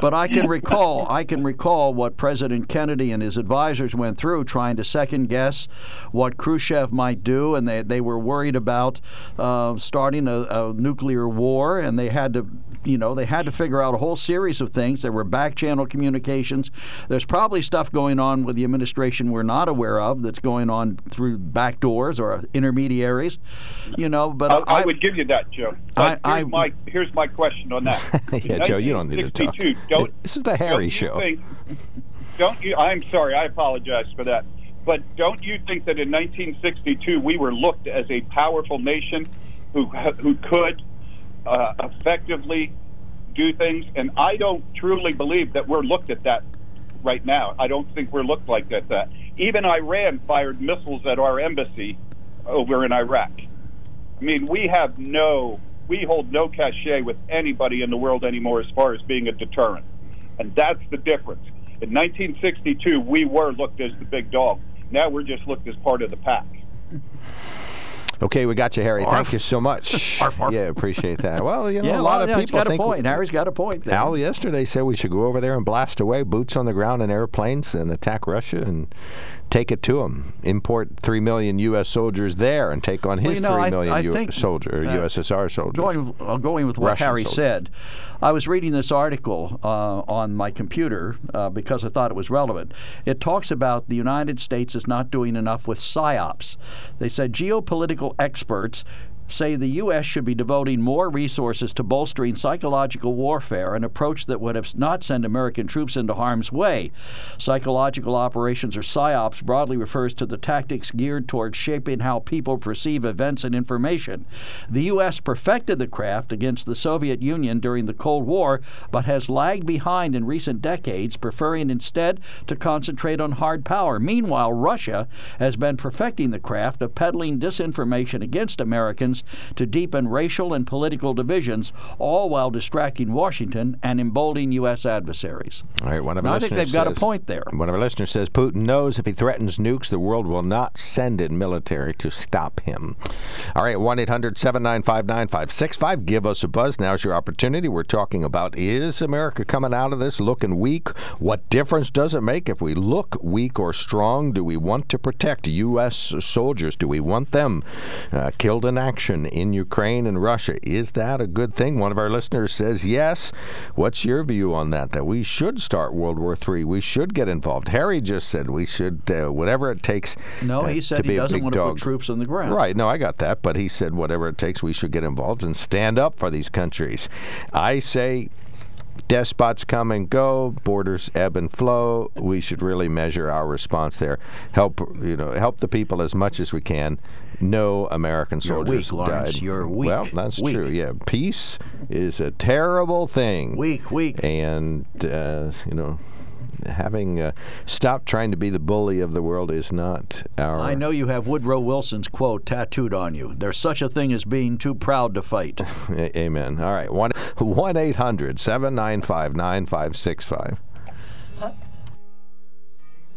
but I can (laughs) recall I can recall what President Kennedy and his advisors went through trying to second guess what Khrushchev might do, and they they were worried about uh, starting a, a nuclear war, and they had to. You know, they had to figure out a whole series of things. There were back channel communications. There's probably stuff going on with the administration we're not aware of that's going on through back doors or intermediaries. You know, but I, I would give you that, Joe. But I- here's, I- my, here's my question on that. (laughs) Yeah, Joe, you don't need to talk. Don't, This is the Harry show. Think, don't you? I'm sorry. I apologize for that. But don't you think that in 1962 we were looked as a powerful nation who who could uh, effectively do things? And I don't truly believe that we're looked at that right now. I don't think we're looked like that. That even Iran fired missiles at our embassy over in Iraq. I mean, we have no, we hold no cachet with anybody in the world anymore as far as being a deterrent. And that's the difference. In 1962, we were looked as the big dog. Now we're just looked as part of the pack. Okay, we got you, Harry. Thank you so much. (laughs) Arf, arf. Yeah, appreciate that. Well, you (laughs) know, yeah, a lot well, of people got a think point. Harry's got a point. Al yesterday said we should go over there and blast away, boots on the ground in airplanes, and attack Russia and take it to them. Import three million U.S. soldiers there and take on his Well, you know, three I- million I U- think, soldier, uh, USSR soldiers. Going, uh, going with what Russian Harry soldiers. said, I was reading this article uh, on my computer uh, because I thought it was relevant. It talks about the United States is not doing enough with psyops. They said geopolitical experts say the U.S. should be devoting more resources to bolstering psychological warfare, an approach that would have not send American troops into harm's way. Psychological operations or PSYOPs broadly refers to the tactics geared towards shaping how people perceive events and information. The U.S. perfected the craft against the Soviet Union during the Cold War, but has lagged behind in recent decades, preferring instead to concentrate on hard power. Meanwhile, Russia has been perfecting the craft of peddling disinformation against Americans to deepen racial and political divisions, all while distracting Washington and emboldening U.S. adversaries. All right, one of Now, our I think they've got a point there. One of our listeners says Putin knows if he threatens nukes, the world will not send in military to stop him. All right, 1 800 795 9565. Give us a buzz. Now's your opportunity. We're talking about is America coming out of this looking weak? What difference does it make if we look weak or strong? Do we want to protect U.S. soldiers? Do we want them uh, killed in action in Ukraine and Russia? Is that a good thing? One of our listeners says yes. What's your view on that? That we should start World War III. We should get involved. Harry just said we should, uh, whatever it takes. No, uh, he said to he doesn't want to dog. put troops on the ground. Right. No, I got that. But he said whatever it takes, we should get involved and stand up for these countries. I say despots come and go, borders ebb and flow. We should really measure our response there. Help you know, help the people as much as we can. No American You're soldiers weak, Lawrence. died. You're weak. Well, that's Weak. true. Yeah, peace is a terrible thing. Weak, weak. And uh, you know. Having uh, stopped trying to be the bully of the world is not our. I know you have Woodrow Wilson's quote tattooed on you. There's such a thing as being too proud to fight. (laughs) A- Amen. All right. 1 1 800 795 9565.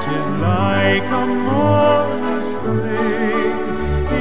'tis like a morning spring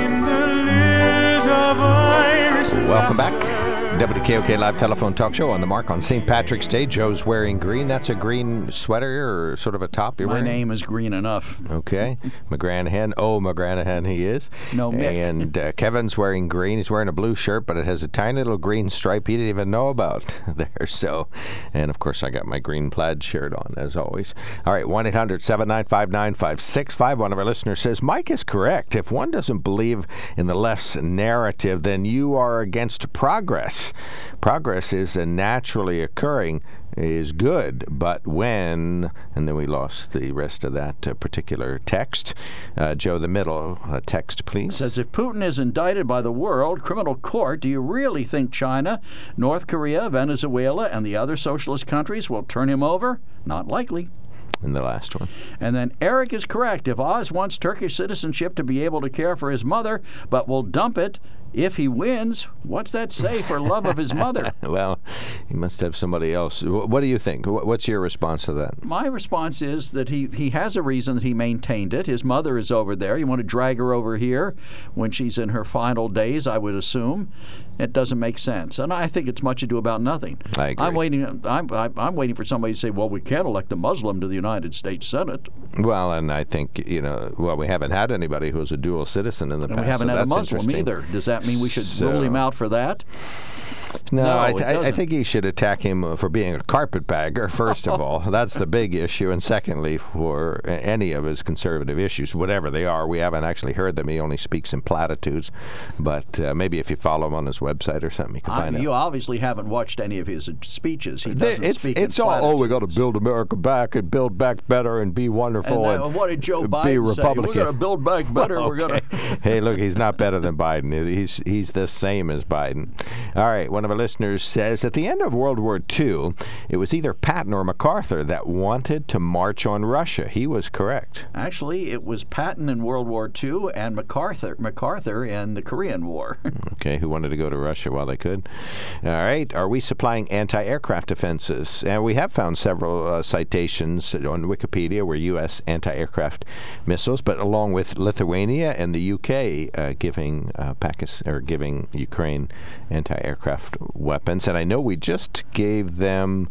in the lilt of Irish Welcome back. WKOK Live Telephone Talk Show on the mark on St. Patrick's Day. Joe's wearing green. That's a green sweater or sort of a top you're My wearing? name is green enough. Okay. McGranahan. Oh, McGranahan, he is. No, Mick. And uh, Kevin's wearing green. He's wearing a blue shirt, but it has a tiny little green stripe he didn't even know about (laughs) there. So, and of course, I got my green plaid shirt on, as always. All right, 1 800 795 9565. One of our listeners says Mike is correct. If one doesn't believe in the left's narrative, then you are against progress. Progress is a naturally occurring is good, but when, and then we lost the rest of that uh, particular text. Uh, Joe, the middle uh, text, please. Says if Putin is indicted by the World Criminal Court, do you really think China, North Korea, Venezuela, and the other socialist countries will turn him over? Not likely. And the last one. And then Eric is correct. If Oz wants Turkish citizenship to be able to care for his mother, but will dump it if he wins, what's that say for love of his mother? (laughs) well, he must have somebody else. What do you think? What's your response to that? My response is that he, he has a reason that he maintained it. His mother is over there. You want to drag her over here when she's in her final days, I would assume. It doesn't make sense. And I think it's much ado about nothing. I agree. I'm waiting I'm, I'm, I'm waiting for somebody to say, well, we can't elect a Muslim to the United States Senate. Well, and I think, you know, well, we haven't had anybody who's a dual citizen in the And past. we haven't so had a Muslim either. Does that mean we should So- rule him out for that? No, No, I, th- I, I think he should attack him for being a carpetbagger, first of (laughs) all. That's the big issue. And secondly, for any of his conservative issues, whatever they are, we haven't actually heard them. He only speaks in platitudes. But uh, maybe if you follow him on his website or something. You can I- find you out. obviously haven't watched any of his speeches. He doesn't It's speak it's all oh we got to build America back and build back better and be And, wonderful uh, what did Joe be Biden say? We're going to build back (laughs) better. We're going to. hey, look, he's not better than Biden. He's he's the same as Biden. All right, one of our listeners says at the end of World War II, it was either Patton or MacArthur that wanted to march on Russia. He was correct. Actually, it was Patton in World War II and MacArthur MacArthur in the Korean War. (laughs) Okay, who wanted to go to Russia while they could? All right, are we supplying anti-aircraft defenses? And we have found several uh, citations on Wikipedia where U.S. anti-aircraft missiles, but along with Lithuania and the U.K. Uh, giving uh, Pakistan or giving Ukraine anti-aircraft weapons, and I know we just gave them.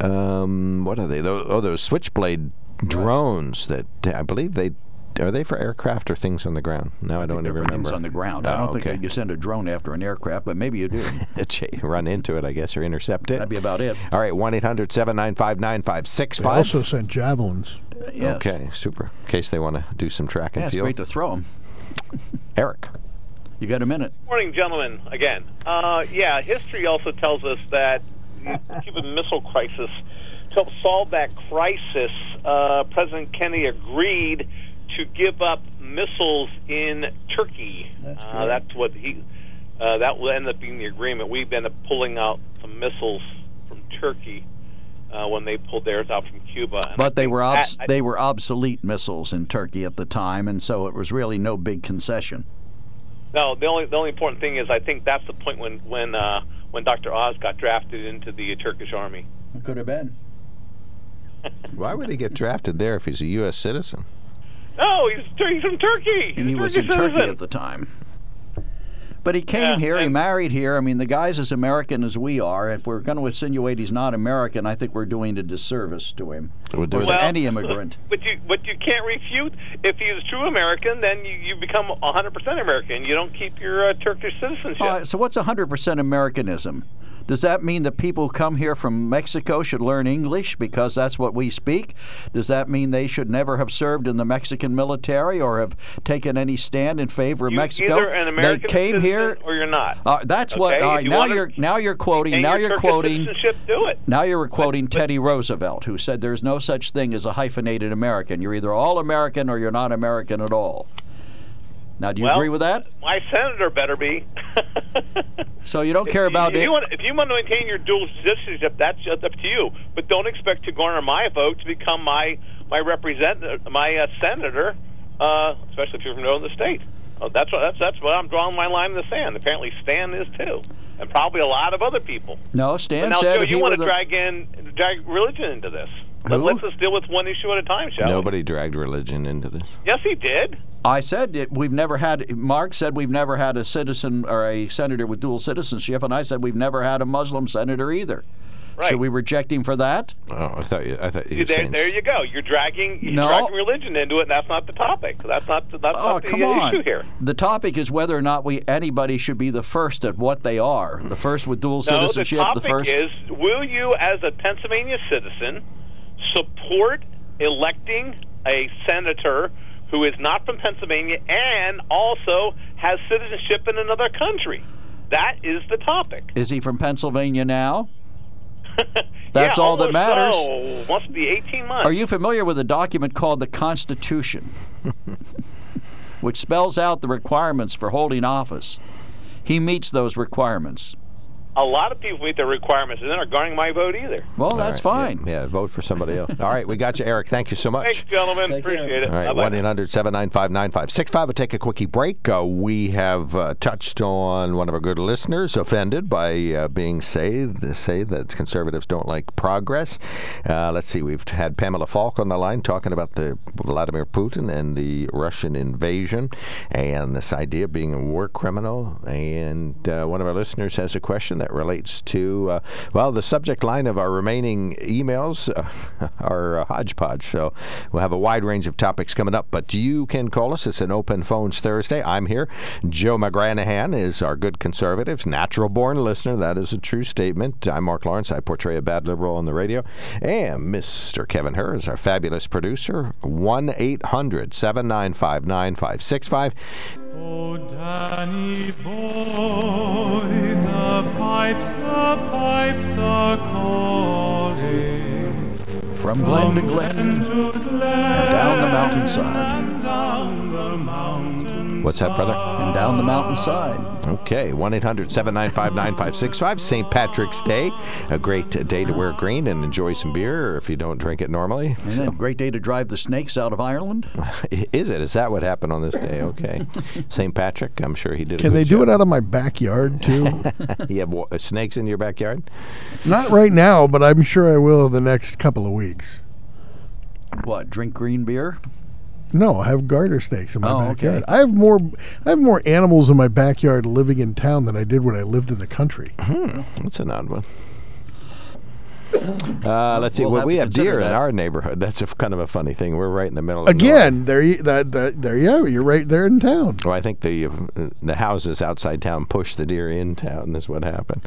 Um, what are they? Oh, those Switchblade drones that I believe they. Are they for aircraft or things on the ground? Now I, don't They're even for remember. things on the ground. I Oh, don't think okay. you send a drone after an aircraft, but maybe you do. (laughs) run into it, I guess, or intercept it. That'd be about it. All right, 1 800 795 They 9565. also sent javelins. Yes. Okay, super. In case they want to do some track and Yeah, it's field. great to throw them. (laughs) Eric. You got a minute. Morning, gentlemen. Again, uh, yeah. History also tells us that the Cuban Missile Crisis. To help solve that crisis, uh, President Kennedy agreed to give up missiles in Turkey. That's, uh, that's what he. Uh, that will end up being the agreement. We've ended up pulling out some missiles from Turkey uh, when they pulled theirs out from Cuba. And I But they think were that- I- they were obsolete missiles in Turkey at the time, and so it was really no big concession. No, the only the only important thing is I think that's the point when when uh, when Dr. Oz got drafted into the Turkish army. It could have been. (laughs) Why would he get drafted there if he's a U.S. citizen? No, he's he's from Turkey. He's He a was in Turkish Turkey at the time. But he came Yeah, here, he married here. I mean, the guy's as American as we are. If we're going to insinuate he's not American, I think we're doing a disservice to him. We'll do or to Well- any immigrant. (laughs) But you but you can't refute if he's true American, then you, you become 100% American. You don't keep your uh, Turkish citizenship. Uh, so what's 100% Americanism? Does that mean that people who come here from Mexico should learn English because that's what we speak? Does that mean they should never have served in the Mexican military or have taken any stand in favor of you Mexico? either an American they came citizen here. or you're not. Uh, that's what. Okay? If right, you now you're now you're quoting. Now your you're quoting. Do it. Now you're quoting Teddy Roosevelt, who said there's no such thing as a hyphenated American. You're either all American or you're not American at all. Now, do you Well, agree with that? My senator better be. (laughs) So you don't care about if it. you, want, if you want to maintain your dual citizenship, that's just up to you. But don't expect to garner my vote to become my my representative, my uh, senator, uh, especially if you're from another state. Uh, that's what that's that's what I'm drawing my line in the sand. Apparently, Stan is too, and probably a lot of other people. No, But Stan now, said Joe, if you want to drag in drag religion into this. Let, Who? let's just deal with one issue at a time, shall we? Nobody dragged religion into this. Yes, he did. I said it, we've never had. Mark said we've never had a citizen or a senator with dual citizenship, and I said we've never had a Muslim senator either. Right. Should we reject him for that? Oh, I thought you. I thought you were there, saying. there you go. You're dragging you're No. dragging religion into it, and that's not the topic. That's not that's Oh, not the come on! issue here. The topic is whether or not we anybody should be the first at what they are. The first with dual No, the citizenship. topic first. is: Will you, as a Pennsylvania citizen, support electing a senator who is not from Pennsylvania and also has citizenship in another country? That is the topic. (laughs) Is he from Pennsylvania now? (laughs) That's Yeah, all that matters. So. Must be 18 months. Are you familiar with a document called the Constitution, (laughs) which spells out the requirements for holding office? He meets those requirements. A lot of people meet their requirements, and they're not garnering my vote either. Well, All that's right, fine. Yeah, yeah, vote for somebody else. All right, we got you, Eric. Thank you so much. Thanks, gentlemen. Appreciate it. All right, Bye-bye. 1 800 795 9565. We'll take a quickie break. Uh, we have uh, touched on one of our good listeners offended by uh, being say, say that conservatives don't like progress. Uh, let's see, we've had Pamela Falk on the line talking about the Vladimir Putin and the Russian invasion and this idea of being a war criminal. And uh, one of our listeners has a question relates to, uh, well, the subject line of our remaining emails uh, (laughs) are uh, hodgepodge. So we'll have a wide range of topics coming up. But you can call us. It's an open phones Thursday. I'm here. Joe McGranahan is our good conservatives, natural born listener. That is a true statement. I'm Mark Lawrence. I portray a bad liberal on the radio. And Mr. Kevin Herr is our fabulous producer. 1 800 795 9565. Oh, Danny boy, the pipes, the pipes are calling. From glen to glen, to glen, and down the mountainside. and down the mountain. What's that, brother? And down the mountainside. Okay, 1 800 795 9565. St. Patrick's Day. A great day to wear green and enjoy some beer if you don't drink it normally. And then great day to drive the snakes out of Ireland. (laughs) Is it? Is that what happened on this day? (laughs) Okay. St. Patrick, I'm sure he did. a Can good they do job. it out of my backyard too? (laughs) you have wa- uh, snakes in your backyard? Not right now, but I'm sure I will in the next couple of weeks. What? Drink green beer? No, I have garter snakes in my Oh, backyard. okay. I have more I have more animals in my backyard living in town than I did when I lived in the country. Hmm, that's an odd one. Uh, let's see. We'll well, have we have consider deer in our neighborhood. That's a, kind of a funny thing. We're right in the middle of Again, there you that, that there you go. You're right there in town. Well, I think the uh, the houses outside town push the deer in town. Is what happened.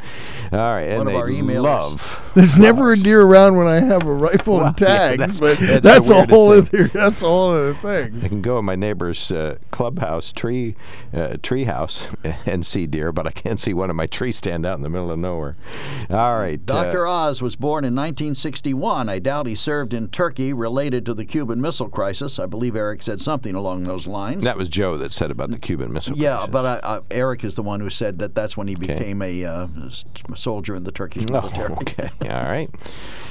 All right, and One of they our emailers- love. There's never a deer around when I have a rifle and yeah, tags, that's- but that's that's, a whole weirdest other that's a whole other thing. I can go in my neighbor's uh, clubhouse tree uh, tree house (laughs) and see deer, but I can't see one of my trees stand out in the middle of nowhere. All right, Dr. Uh, Oz was born in 1961. I doubt he served in Turkey related to the Cuban Missile Crisis. I believe Eric said something along those lines. that was Joe that said about the Cuban Missile. yeah, Crisis. Yeah, but I, I, Eric is the one who said that that's when he became a uh, soldier in the Turkish Oh, military. (laughs) okay. (laughs) All right.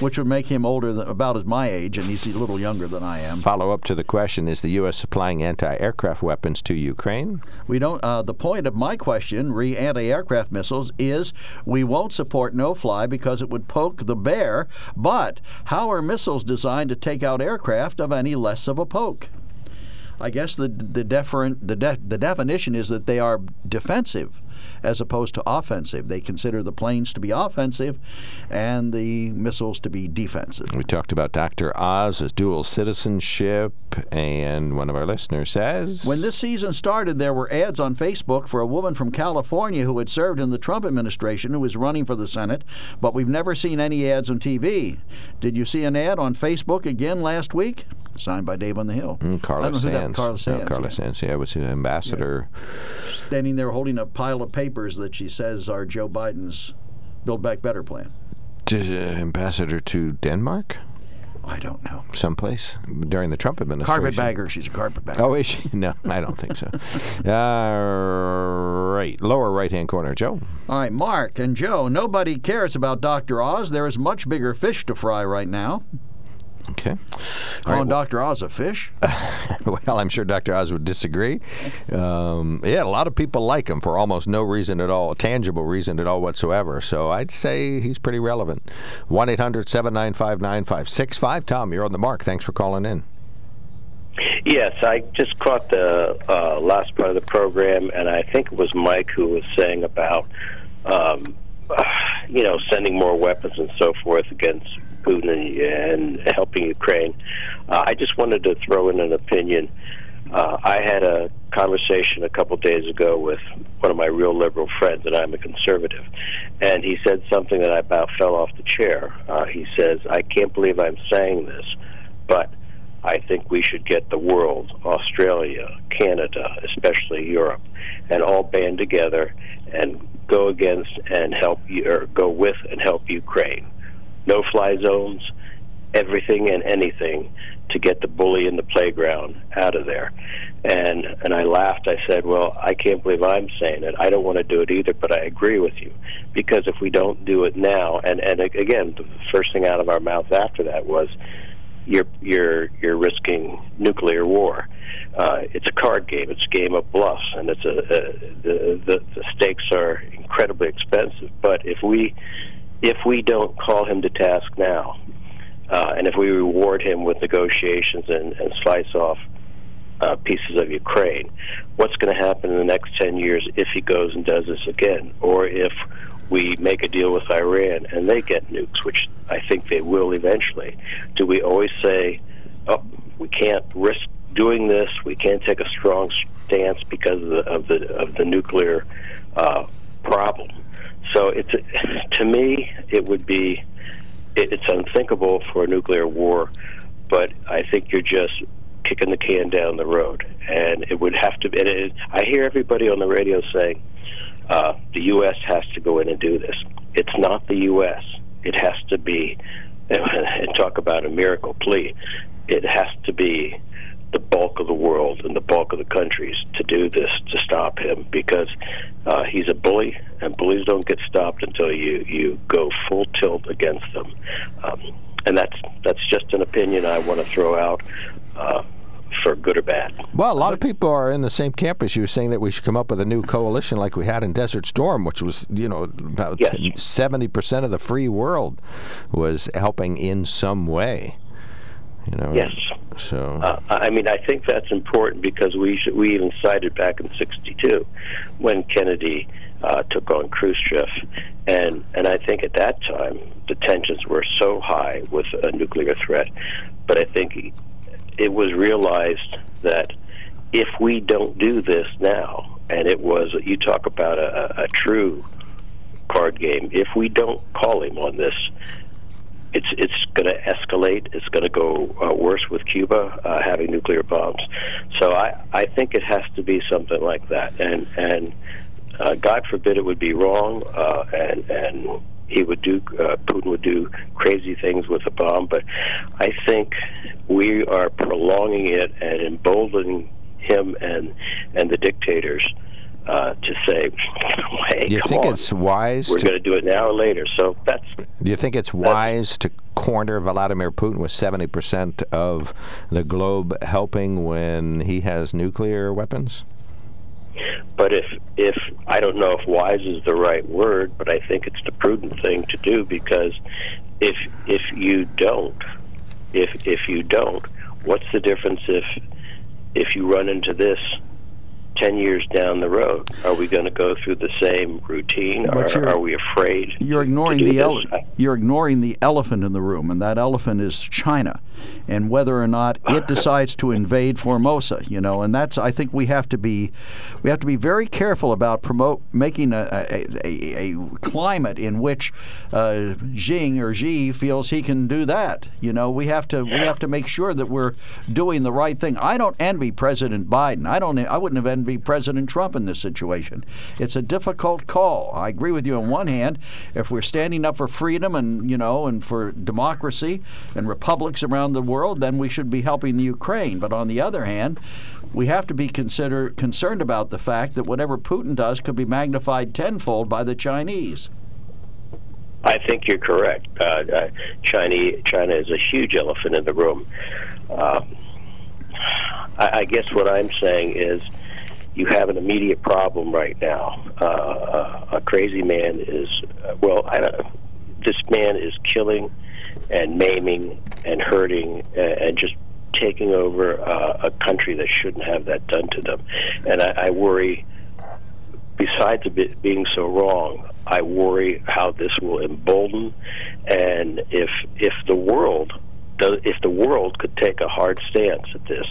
Which would make him older than about as my age, and he's a little younger than I am. Follow up to the question: Is the U.S. supplying anti-aircraft weapons to Ukraine? We don't. Uh, the point of my question, re anti-aircraft missiles, is we won't support no-fly because it would poke the bear. But how are missiles designed to take out aircraft of any less of a poke? I guess the the deferent the de- the definition is that they are defensive as opposed to offensive. They consider the planes to be offensive and the missiles to be defensive. We talked about Dr. Oz's dual citizenship, and one of our listeners says, When this season started, there were ads on Facebook for a woman from California who had served in the Trump administration who was running for the Senate, but we've never seen any ads on TV. Did you see an ad on Facebook again last week? Signed by Dave on the Hill. Mm, Carla don't know Sands. No, Carla yeah. Sands. Yeah, was the ambassador. Standing there holding a pile of papers that she says are Joe Biden's Build Back Better plan. uh, ambassador to Denmark, I don't know. someplace during the Trump administration. Carpetbagger. She's a carpetbagger. Oh, is she? (laughs) No, I don't think so. (laughs) uh, right, lower right-hand corner, Joe. All right, Mark and Joe, nobody cares about Dr. Oz. There is much bigger fish to fry right now. Okay. Calling Dr. Oz a fish? (laughs) well, I'm sure Dr. Oz would disagree. Um, yeah, a lot of people like him for almost no reason at all, tangible reason at all whatsoever. So I'd say he's pretty relevant. 1 800 795 9565. Tom, you're on the mark. Thanks for calling in. Yes, I just caught the uh, last part of the program, and I think it was Mike who was saying about, um, uh, (sighs) you know, sending more weapons and so forth against Putin and, and helping Ukraine. Uh, I just wanted to throw in an opinion. Uh, I had a conversation a couple days ago with one of my real liberal friends, and I'm a conservative, and he said something that I about fell off the chair. Uh, he says, "I can't believe I'm saying this, but." I think we should get the world, Australia, Canada, especially Europe, and all band together and go against and help or go with and help Ukraine. No fly zones, everything and anything to get the bully in the playground out of there. And and I laughed. I said, "Well, I can't believe I'm saying it. I don't want to do it either, but I agree with you because if we don't do it now, and and again, the first thing out of our mouth after that was." you're you're you're risking nuclear war. Uh, it's a card game. It's a game of bluffs, and it's a, a the, the the stakes are incredibly expensive. But if we if we don't call him to task now, uh, and if we reward him with negotiations and, and slice off uh, pieces of Ukraine, what's going to happen in the next ten years if he goes and does this again, or if we make a deal with Iran and they get nukes, which I think they will eventually. Do we always say, "Oh, we can't risk doing this. We can't take a strong stance because of the of the, of the nuclear uh, problem"? So it's to me, it would be it's unthinkable for a nuclear war, but I think you're just kicking the can down the road, and it would have to. And it, I hear everybody on the radio saying uh, the U.S. has to go in and do this. It's not the U.S. It has to be, (laughs) and talk about a miracle plea. It has to be the bulk of the world and the bulk of the countries to do this to stop him because uh, he's a bully, and bullies don't get stopped until you you go full tilt against them. Um, and that's that's just an opinion I want to throw out. Uh, for good or bad. Well, a lot of people are in the same camp as you, saying that we should come up with a new coalition like we had in Desert Storm, which was, you know, about seventy percent of the free world was helping in some way. You know. Yes. So. Uh, I mean, I think that's important because we should, we even cited back in '62 when Kennedy uh, took on Khrushchev, and and I think at that time the tensions were so high with a nuclear threat, but I think it was realized that if we don't do this now, and it was you talk about a, a true card game, if we don't call him on this, it's it's going to escalate. It's going to go uh, worse with Cuba uh, having nuclear bombs. So I I think it has to be something like that, and and uh, God forbid it would be wrong, uh, and and he would do uh, Putin would do crazy things with a bomb. But I think we are prolonging it and emboldening him and and the dictators. Uh, to say, (laughs) hey, you think on. it's wise We're going to do it now or later. So that's Do you think it's wise to corner Vladimir Putin with 70% of the globe helping when he has nuclear weapons? But if if I don't know if wise is the right word, but I think it's the prudent thing to do because if if you don't, if if you don't, what's the difference if if you run into this ten years down the road? Are we going to go through the same routine? You're- are we afraid? You're ignoring the ele- you're ignoring the elephant in the room, and that elephant is China, and whether or not it decides to invade Formosa. You know, and that's I think we have to be we have to be very careful about promote making a a, a, a climate in which uh, Xing or Xi feels he can do that. You know, we have to we have to make sure that we're doing the right thing. I don't envy President Biden. I don't. I wouldn't have envied President Trump in this situation. It's a difficult call. I agree with you on one hand. If we're standing up for freedom and you know and for democracy and republics around the world, then we should be helping the Ukraine. But on the other hand, we have to be consider concerned about the fact that whatever Putin does could be magnified tenfold by the Chinese. I think you're correct. Uh, uh, China, China is a huge elephant in the room. Uh, I, I guess what I'm saying is you have an immediate problem right now. Uh, uh, a crazy man is, uh, well, this man is killing and maiming and hurting and, and just taking over uh, a country that shouldn't have that done to them. And I, I worry besides it being so wrong, I worry how this will embolden, and if if the world if the world could take a hard stance at this,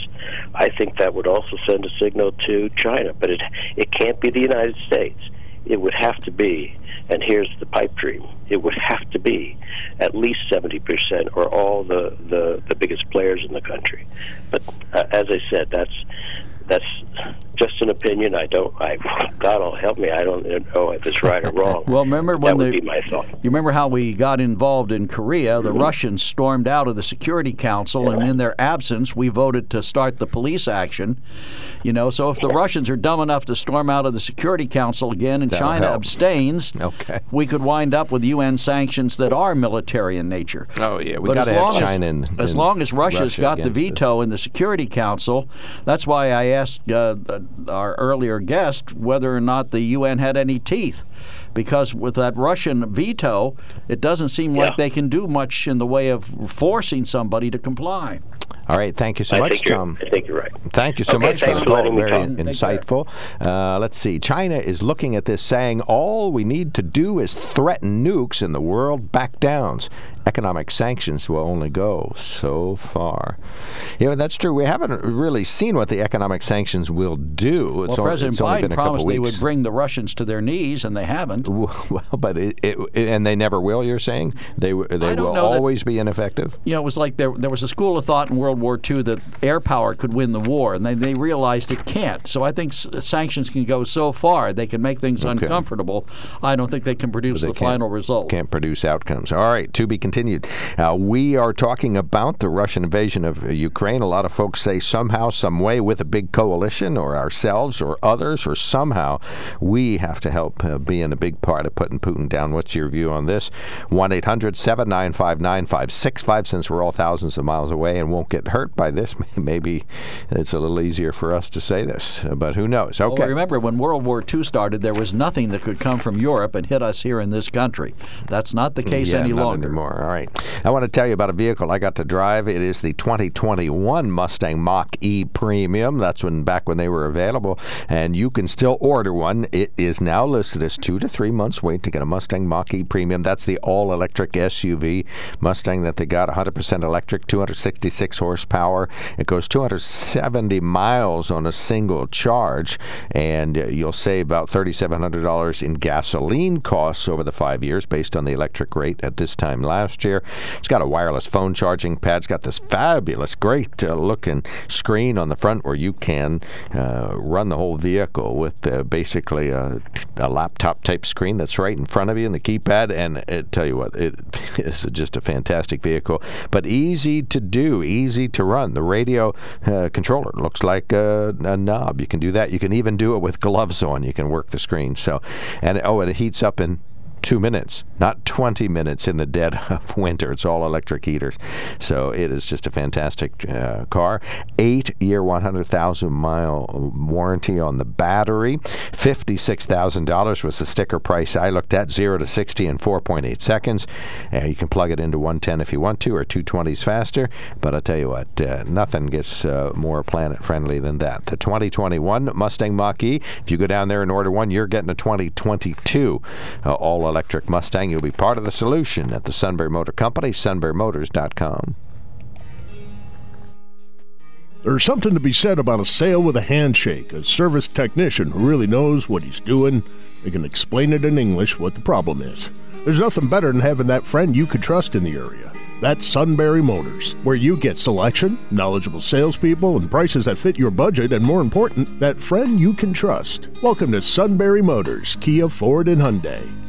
I think that would also send a signal to China. But it it can't be the United States. It would have to be, and here's the pipe dream: it would have to be at least seventy percent, or all the, the the biggest players in the country. But uh, as I said, that's that's just an opinion. I don't. I God will help me. I don't know if it's right or wrong. (laughs) Well, remember that when would the be my thought. You remember how we got involved in Korea? The mm-hmm. Russians stormed out of the Security Council, and in their absence, we voted to start the police action. You know, so if the Russians are dumb enough to storm out of the Security Council again, and That'll China help. abstains, (laughs) Okay. we could wind up with UN sanctions that are military in nature. Oh, yeah. We got as to have long as- China and, as long as Russia's Russia got the against us. veto in the Security Council, that's why I asked uh, our earlier guest whether or not the UN had any teeth. Because with that Russian veto, it doesn't seem like they can do much in the way of forcing somebody to comply. All right. Thank you so I much, think you're- Tom. I think you're right. Thank you so Okay, much for thanks the for call. Very talk. insightful. Uh, let's see. China is looking at this, saying all we need to do is threaten nukes, and the world back downs. Economic sanctions will only go so far. You know, that's true. We haven't really seen what the economic sanctions will do. It's well, only, President it's only Biden been a promised they would bring the Russians to their knees, and they haven't. (laughs) Well, but it, it, and they never will. You're saying they they will know that- always be ineffective. You know, it was like there there was a school of thought in World War II that air power could win the war, and they, they realized it can't. So I think s- sanctions can go so far they can make things Okay. uncomfortable. I don't think they can produce They the final result. Can't produce outcomes. All right, to be continued. Uh, we are talking about the Russian invasion of Ukraine. A lot of folks say somehow, some way, with a big coalition, or ourselves, or others, or somehow, we have to help uh, be in a big part of putting Putin down. What's your view on this? 1 800 795 9565. Since we're all thousands of miles away and won't get hurt by this, (laughs) maybe it's a little easier for us to say this, but who knows? Oh, okay. Well, remember, when World War II started, there was nothing that could come from Europe and hit us here in this country. That's not the case yeah, any longer. anymore. All right. I want to tell you about a vehicle I got to drive. It is the 2021 Mustang Mach E Premium. That's when back when they were available, and you can still order one. It is now listed as two to three months wait to get a Mustang Mach E Premium. That's the all-electric SUV Mustang that they got, 100% electric, 266 horsepower. It goes 270 miles on a single charge, and uh, you'll save about $3,700 in gasoline costs over the five years based on the electric rate at this time last year. It's got a wireless phone charging pad. It's got this fabulous, great uh, looking screen on the front where you can uh, run the whole vehicle with uh, basically a, a laptop type screen that's right in front of you and the keypad. And it, tell you what, it (laughs) is just a fantastic vehicle, but easy to do, easy to run. The radio uh, controller looks like a, a knob. You can do that. You can even do it with gloves on. You can work the screen. So, and oh, and it heats up in two minutes, not 20 minutes in the dead (laughs) of winter. It's all electric heaters. So it is just a fantastic uh, car. Eight year, 100,000 mile warranty on the battery. $56,000 was the sticker price I looked at. 0 to 60 in 4.8 seconds. Uh, you can plug it into 110 if you want to, or 220s faster. But I'll tell you what, uh, nothing gets uh, more planet friendly than that. The 2021 Mustang Mach E, if you go down there and order one, you're getting a 2022 uh, all electric Mustang. You'll be part of the solution at the Sunbury Motor Company, sunburymotors.com. There's something to be said about a sale with a handshake, a service technician who really knows what he's doing. They can explain it in English what the problem is. There's nothing better than having that friend you could trust in the area. That's Sunbury Motors, where you get selection, knowledgeable salespeople, and prices that fit your budget, and more important, that friend you can trust. Welcome to Sunbury Motors, Kia, Ford, and Hyundai.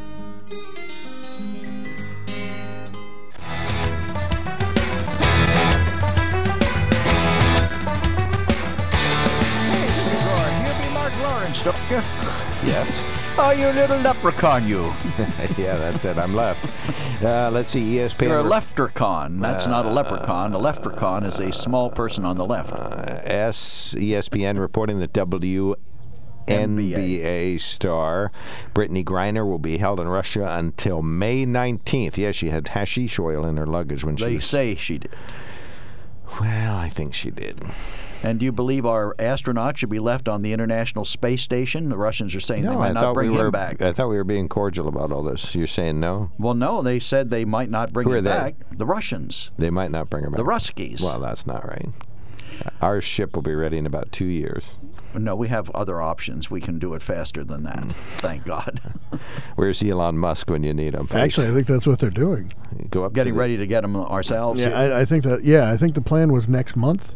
You little leprechaun, you. (laughs) yeah, that's it. I'm left. Uh, let's see, ESPN. You're a leftercon. That's not a leprechaun. A leprechaun is a small person on the left. S ESPN reporting that W. NBA star Brittney Griner will be held in Russia until May 19th. Yes, she had hashish oil in her luggage when she They say she did. Well, I think she did. And do you believe our astronaut should be left on the International Space Station? The Russians are saying they No, might I not thought bring we him were. back. I thought we were being cordial about all this. You're saying no? Well, no, they said they might not bring Who are him they? back. The Russians. They might not bring her back. The Ruskies. Well, that's not right. Our ship will be ready in about two years. No, we have other options. We can do it faster than that. Thank God. (laughs) Where's Elon Musk when you need him? Actually, I think that's what they're doing. Go up. Getting to the- ready to get him ourselves. Yeah, I, I think that. Yeah, I think the plan was next month.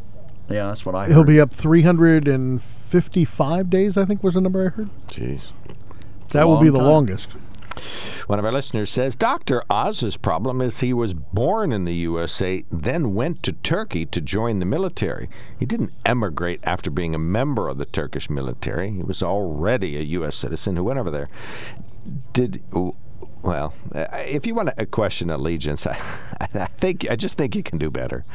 Yeah, that's what I heard. He'll heard. be up 355 days. I think was the number I heard. Jeez. That will be the time. longest. One of our listeners says Dr. Oz's problem is he was born in the USA, then went to Turkey to join the military. He didn't emigrate after being a member of the Turkish military. He was already a U.S. citizen who went over there. Did. Well, uh, if you want to question allegiance, (laughs) I, I think I just think you can do better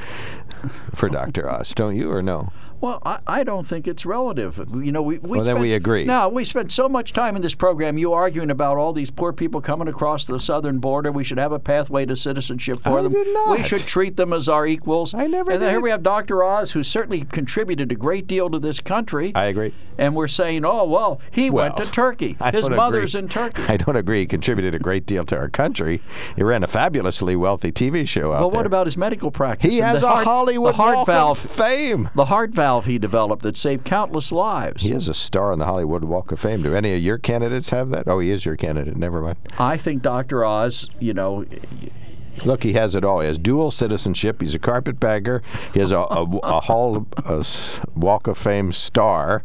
for Dr. Oz, don't you, or no? Well, I, I don't think it's relative. You know, we, we Well, then we agree. Now we spent so much time in this program you arguing about all these poor people coming across the southern border. We should have a pathway to citizenship for I them. did We should treat them as our equals. I never And then here we have Dr. Oz, who certainly contributed a great deal to this country. I agree. and we're saying, oh, well, he went to Turkey. (laughs) I His mother's agree. in Turkey. I don't agree. He contributed a great deal to our country. He ran a fabulously wealthy TV show out Well, there. what about his medical practice? He has a heart, Hollywood the heart valve Fame. The heart valve he developed that saved countless lives. He is a star on the Hollywood Walk of Fame. Do any of your candidates have that? Oh, he is your candidate. Never mind. I think Dr. Oz, you know, Look, he has it all. He has dual citizenship. He's a carpetbagger. He has a, a, a Hall a Walk of Fame star.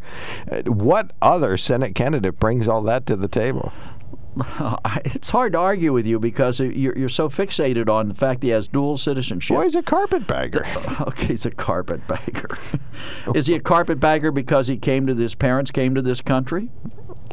Uh, What other Senate candidate brings all that to the table? (laughs) it's hard to argue with you because you're, you're so fixated on the fact he has dual citizenship. Boy, he's a carpetbagger. (laughs) Okay, he's a carpetbagger. (laughs) Is he a carpetbagger because he came to this? Parents came to this country.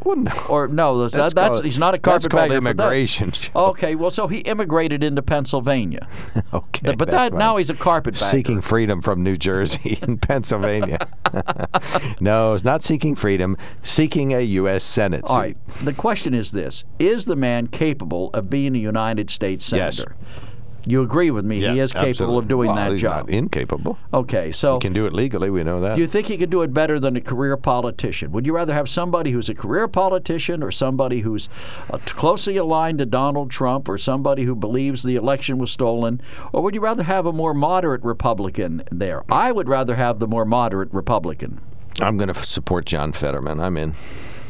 Well, no. Or no, that's, That's that's called- he's not a that's carpetbagger. called for that. immigration, Okay, well, so he immigrated into Pennsylvania. (laughs) okay, but that fine. now he's a carpetbagger. Seeking freedom from New Jersey (laughs) and Pennsylvania. (laughs) no, it's not seeking freedom. Seeking a U.S. Senate All seat. right. The question is this: Is the man capable of being a United States senator? Yes. You agree with me? he is capable Absolutely. of doing Well, that he's job. Not incapable. Okay, so He can do it legally. We know that. Do you think he can do it better than a career politician? Would you rather have somebody who's a career politician or somebody who's uh, closely aligned to Donald Trump or somebody who believes the election was stolen? Or would you rather have a more moderate Republican there? I would rather have the more moderate Republican. I'm going to support John Fetterman. I'm in.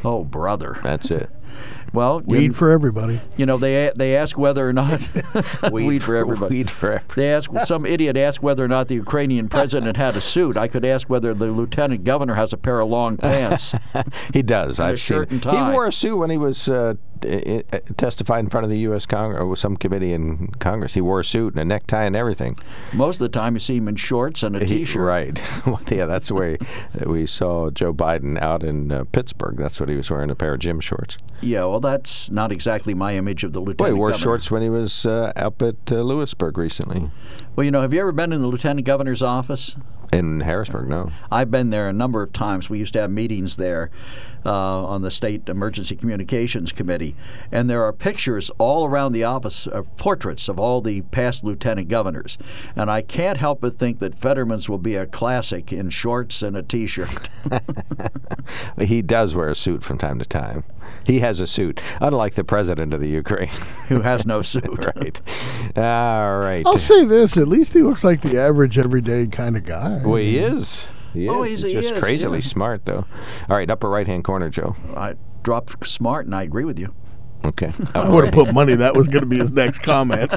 Oh, brother. That's it. Well, Weed you, for everybody. you know they they ask whether or not (laughs) (laughs) weed, for everybody. Weed for everybody. They ask some idiot asked whether or not the Ukrainian president had a suit. I could ask whether the lieutenant governor has a pair of long pants. (laughs) He does. And a I've seen. shirt and He wore a suit when he was uh, i- i- testified in front of the U.S. Congress or some committee in Congress. He wore a suit and a necktie and everything. Most of the time, you see him in shorts and a He- t-shirt. right. (laughs) Well, yeah, that's the way (laughs) we saw Joe Biden out in uh, Pittsburgh. That's what he was wearing a pair of gym shorts. Yeah, well, that's not exactly my image of the lieutenant Well, he wore governor. shorts when he was uh, up at uh, Lewisburg recently. Well, you know, have you ever been in the lieutenant governor's office? In Harrisburg, no. I've been there a number of times. We used to have meetings there uh, on the State Emergency Communications Committee, and there are pictures all around the office of portraits of all the past lieutenant governors. And I can't help but think that Fetterman's will be a classic in shorts and a T-shirt. (laughs) He does wear a suit from time to time. He has a suit, unlike the president of the Ukraine, (laughs) who has no suit. (laughs) right. All right. I'll say this: at least he looks like the average, everyday kind of guy. Well, he is. He Oh, is. he's- he just is, crazily yeah. smart, though. All right, upper right hand corner, Joe. I dropped smart, and I agree with you. Okay. (laughs) I would have put money that was going to be his next comment.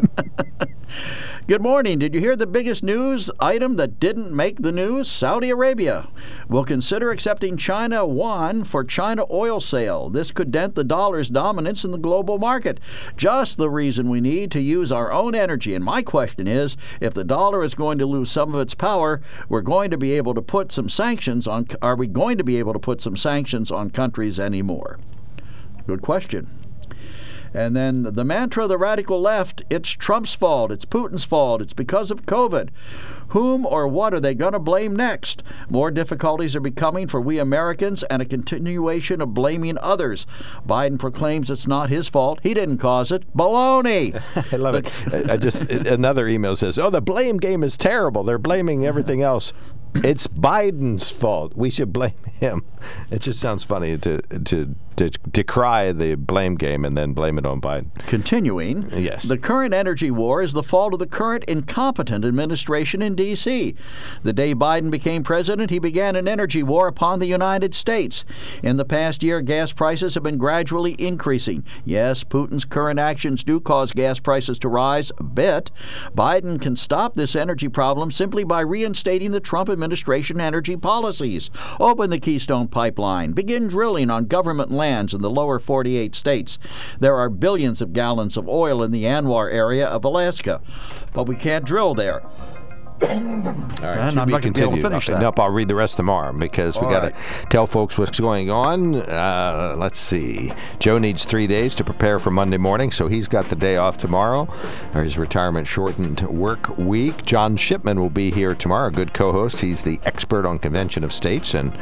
Good morning. Did you hear the biggest news item that didn't make the news? Saudi Arabia will consider accepting China yuan for China oil sale. This could dent the dollar's dominance in the global market. Just the reason we need to use our own energy. And my question is if the dollar is going to lose some of its power, we're going to be able to put some sanctions on are we going to be able to put some sanctions on countries anymore? Good question. And then the mantra of the radical left it's Trump's fault, it's Putin's fault, it's because of COVID. Whom or what are they going to blame next? More difficulties are becoming for we Americans and a continuation of blaming others. Biden proclaims it's not his fault. He didn't cause it. Baloney! (laughs) I love it. I just (laughs) another email says, "Oh, the blame game is terrible. They're blaming everything else. It's Biden's fault. We should blame him." It just sounds funny to to decry the blame game and then blame it on Biden. Continuing, Yes. the current energy war is the fault of the current incompetent administration in D.C. The day Biden became president, he began an energy war upon the United States. In the past year, gas prices have been gradually increasing. Yes, Putin's current actions do cause gas prices to rise a bit. Biden can stop this energy problem simply by reinstating the Trump administration energy policies. Open the Keystone Pipeline. Begin drilling on government lands in the lower 48 states. There are billions of gallons of oil in the ANWR area of Alaska, but we can't drill there. All right, And to I'm be not gonna be continued. finish Okay, that. Nope, I'll read the rest tomorrow because we got to right. tell folks what's going on. Uh, let's see. Joe needs three days to prepare for Monday morning, so he's got the day off tomorrow, or his retirement shortened work week. John Shipman will be here tomorrow, a good co-host. He's the expert on convention of states and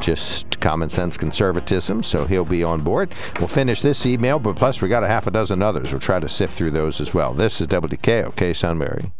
just common sense conservatism, so he'll be on board. We'll finish this email, but plus we got a half a dozen others. We'll try to sift through those as well. This is WKOK Sunbury.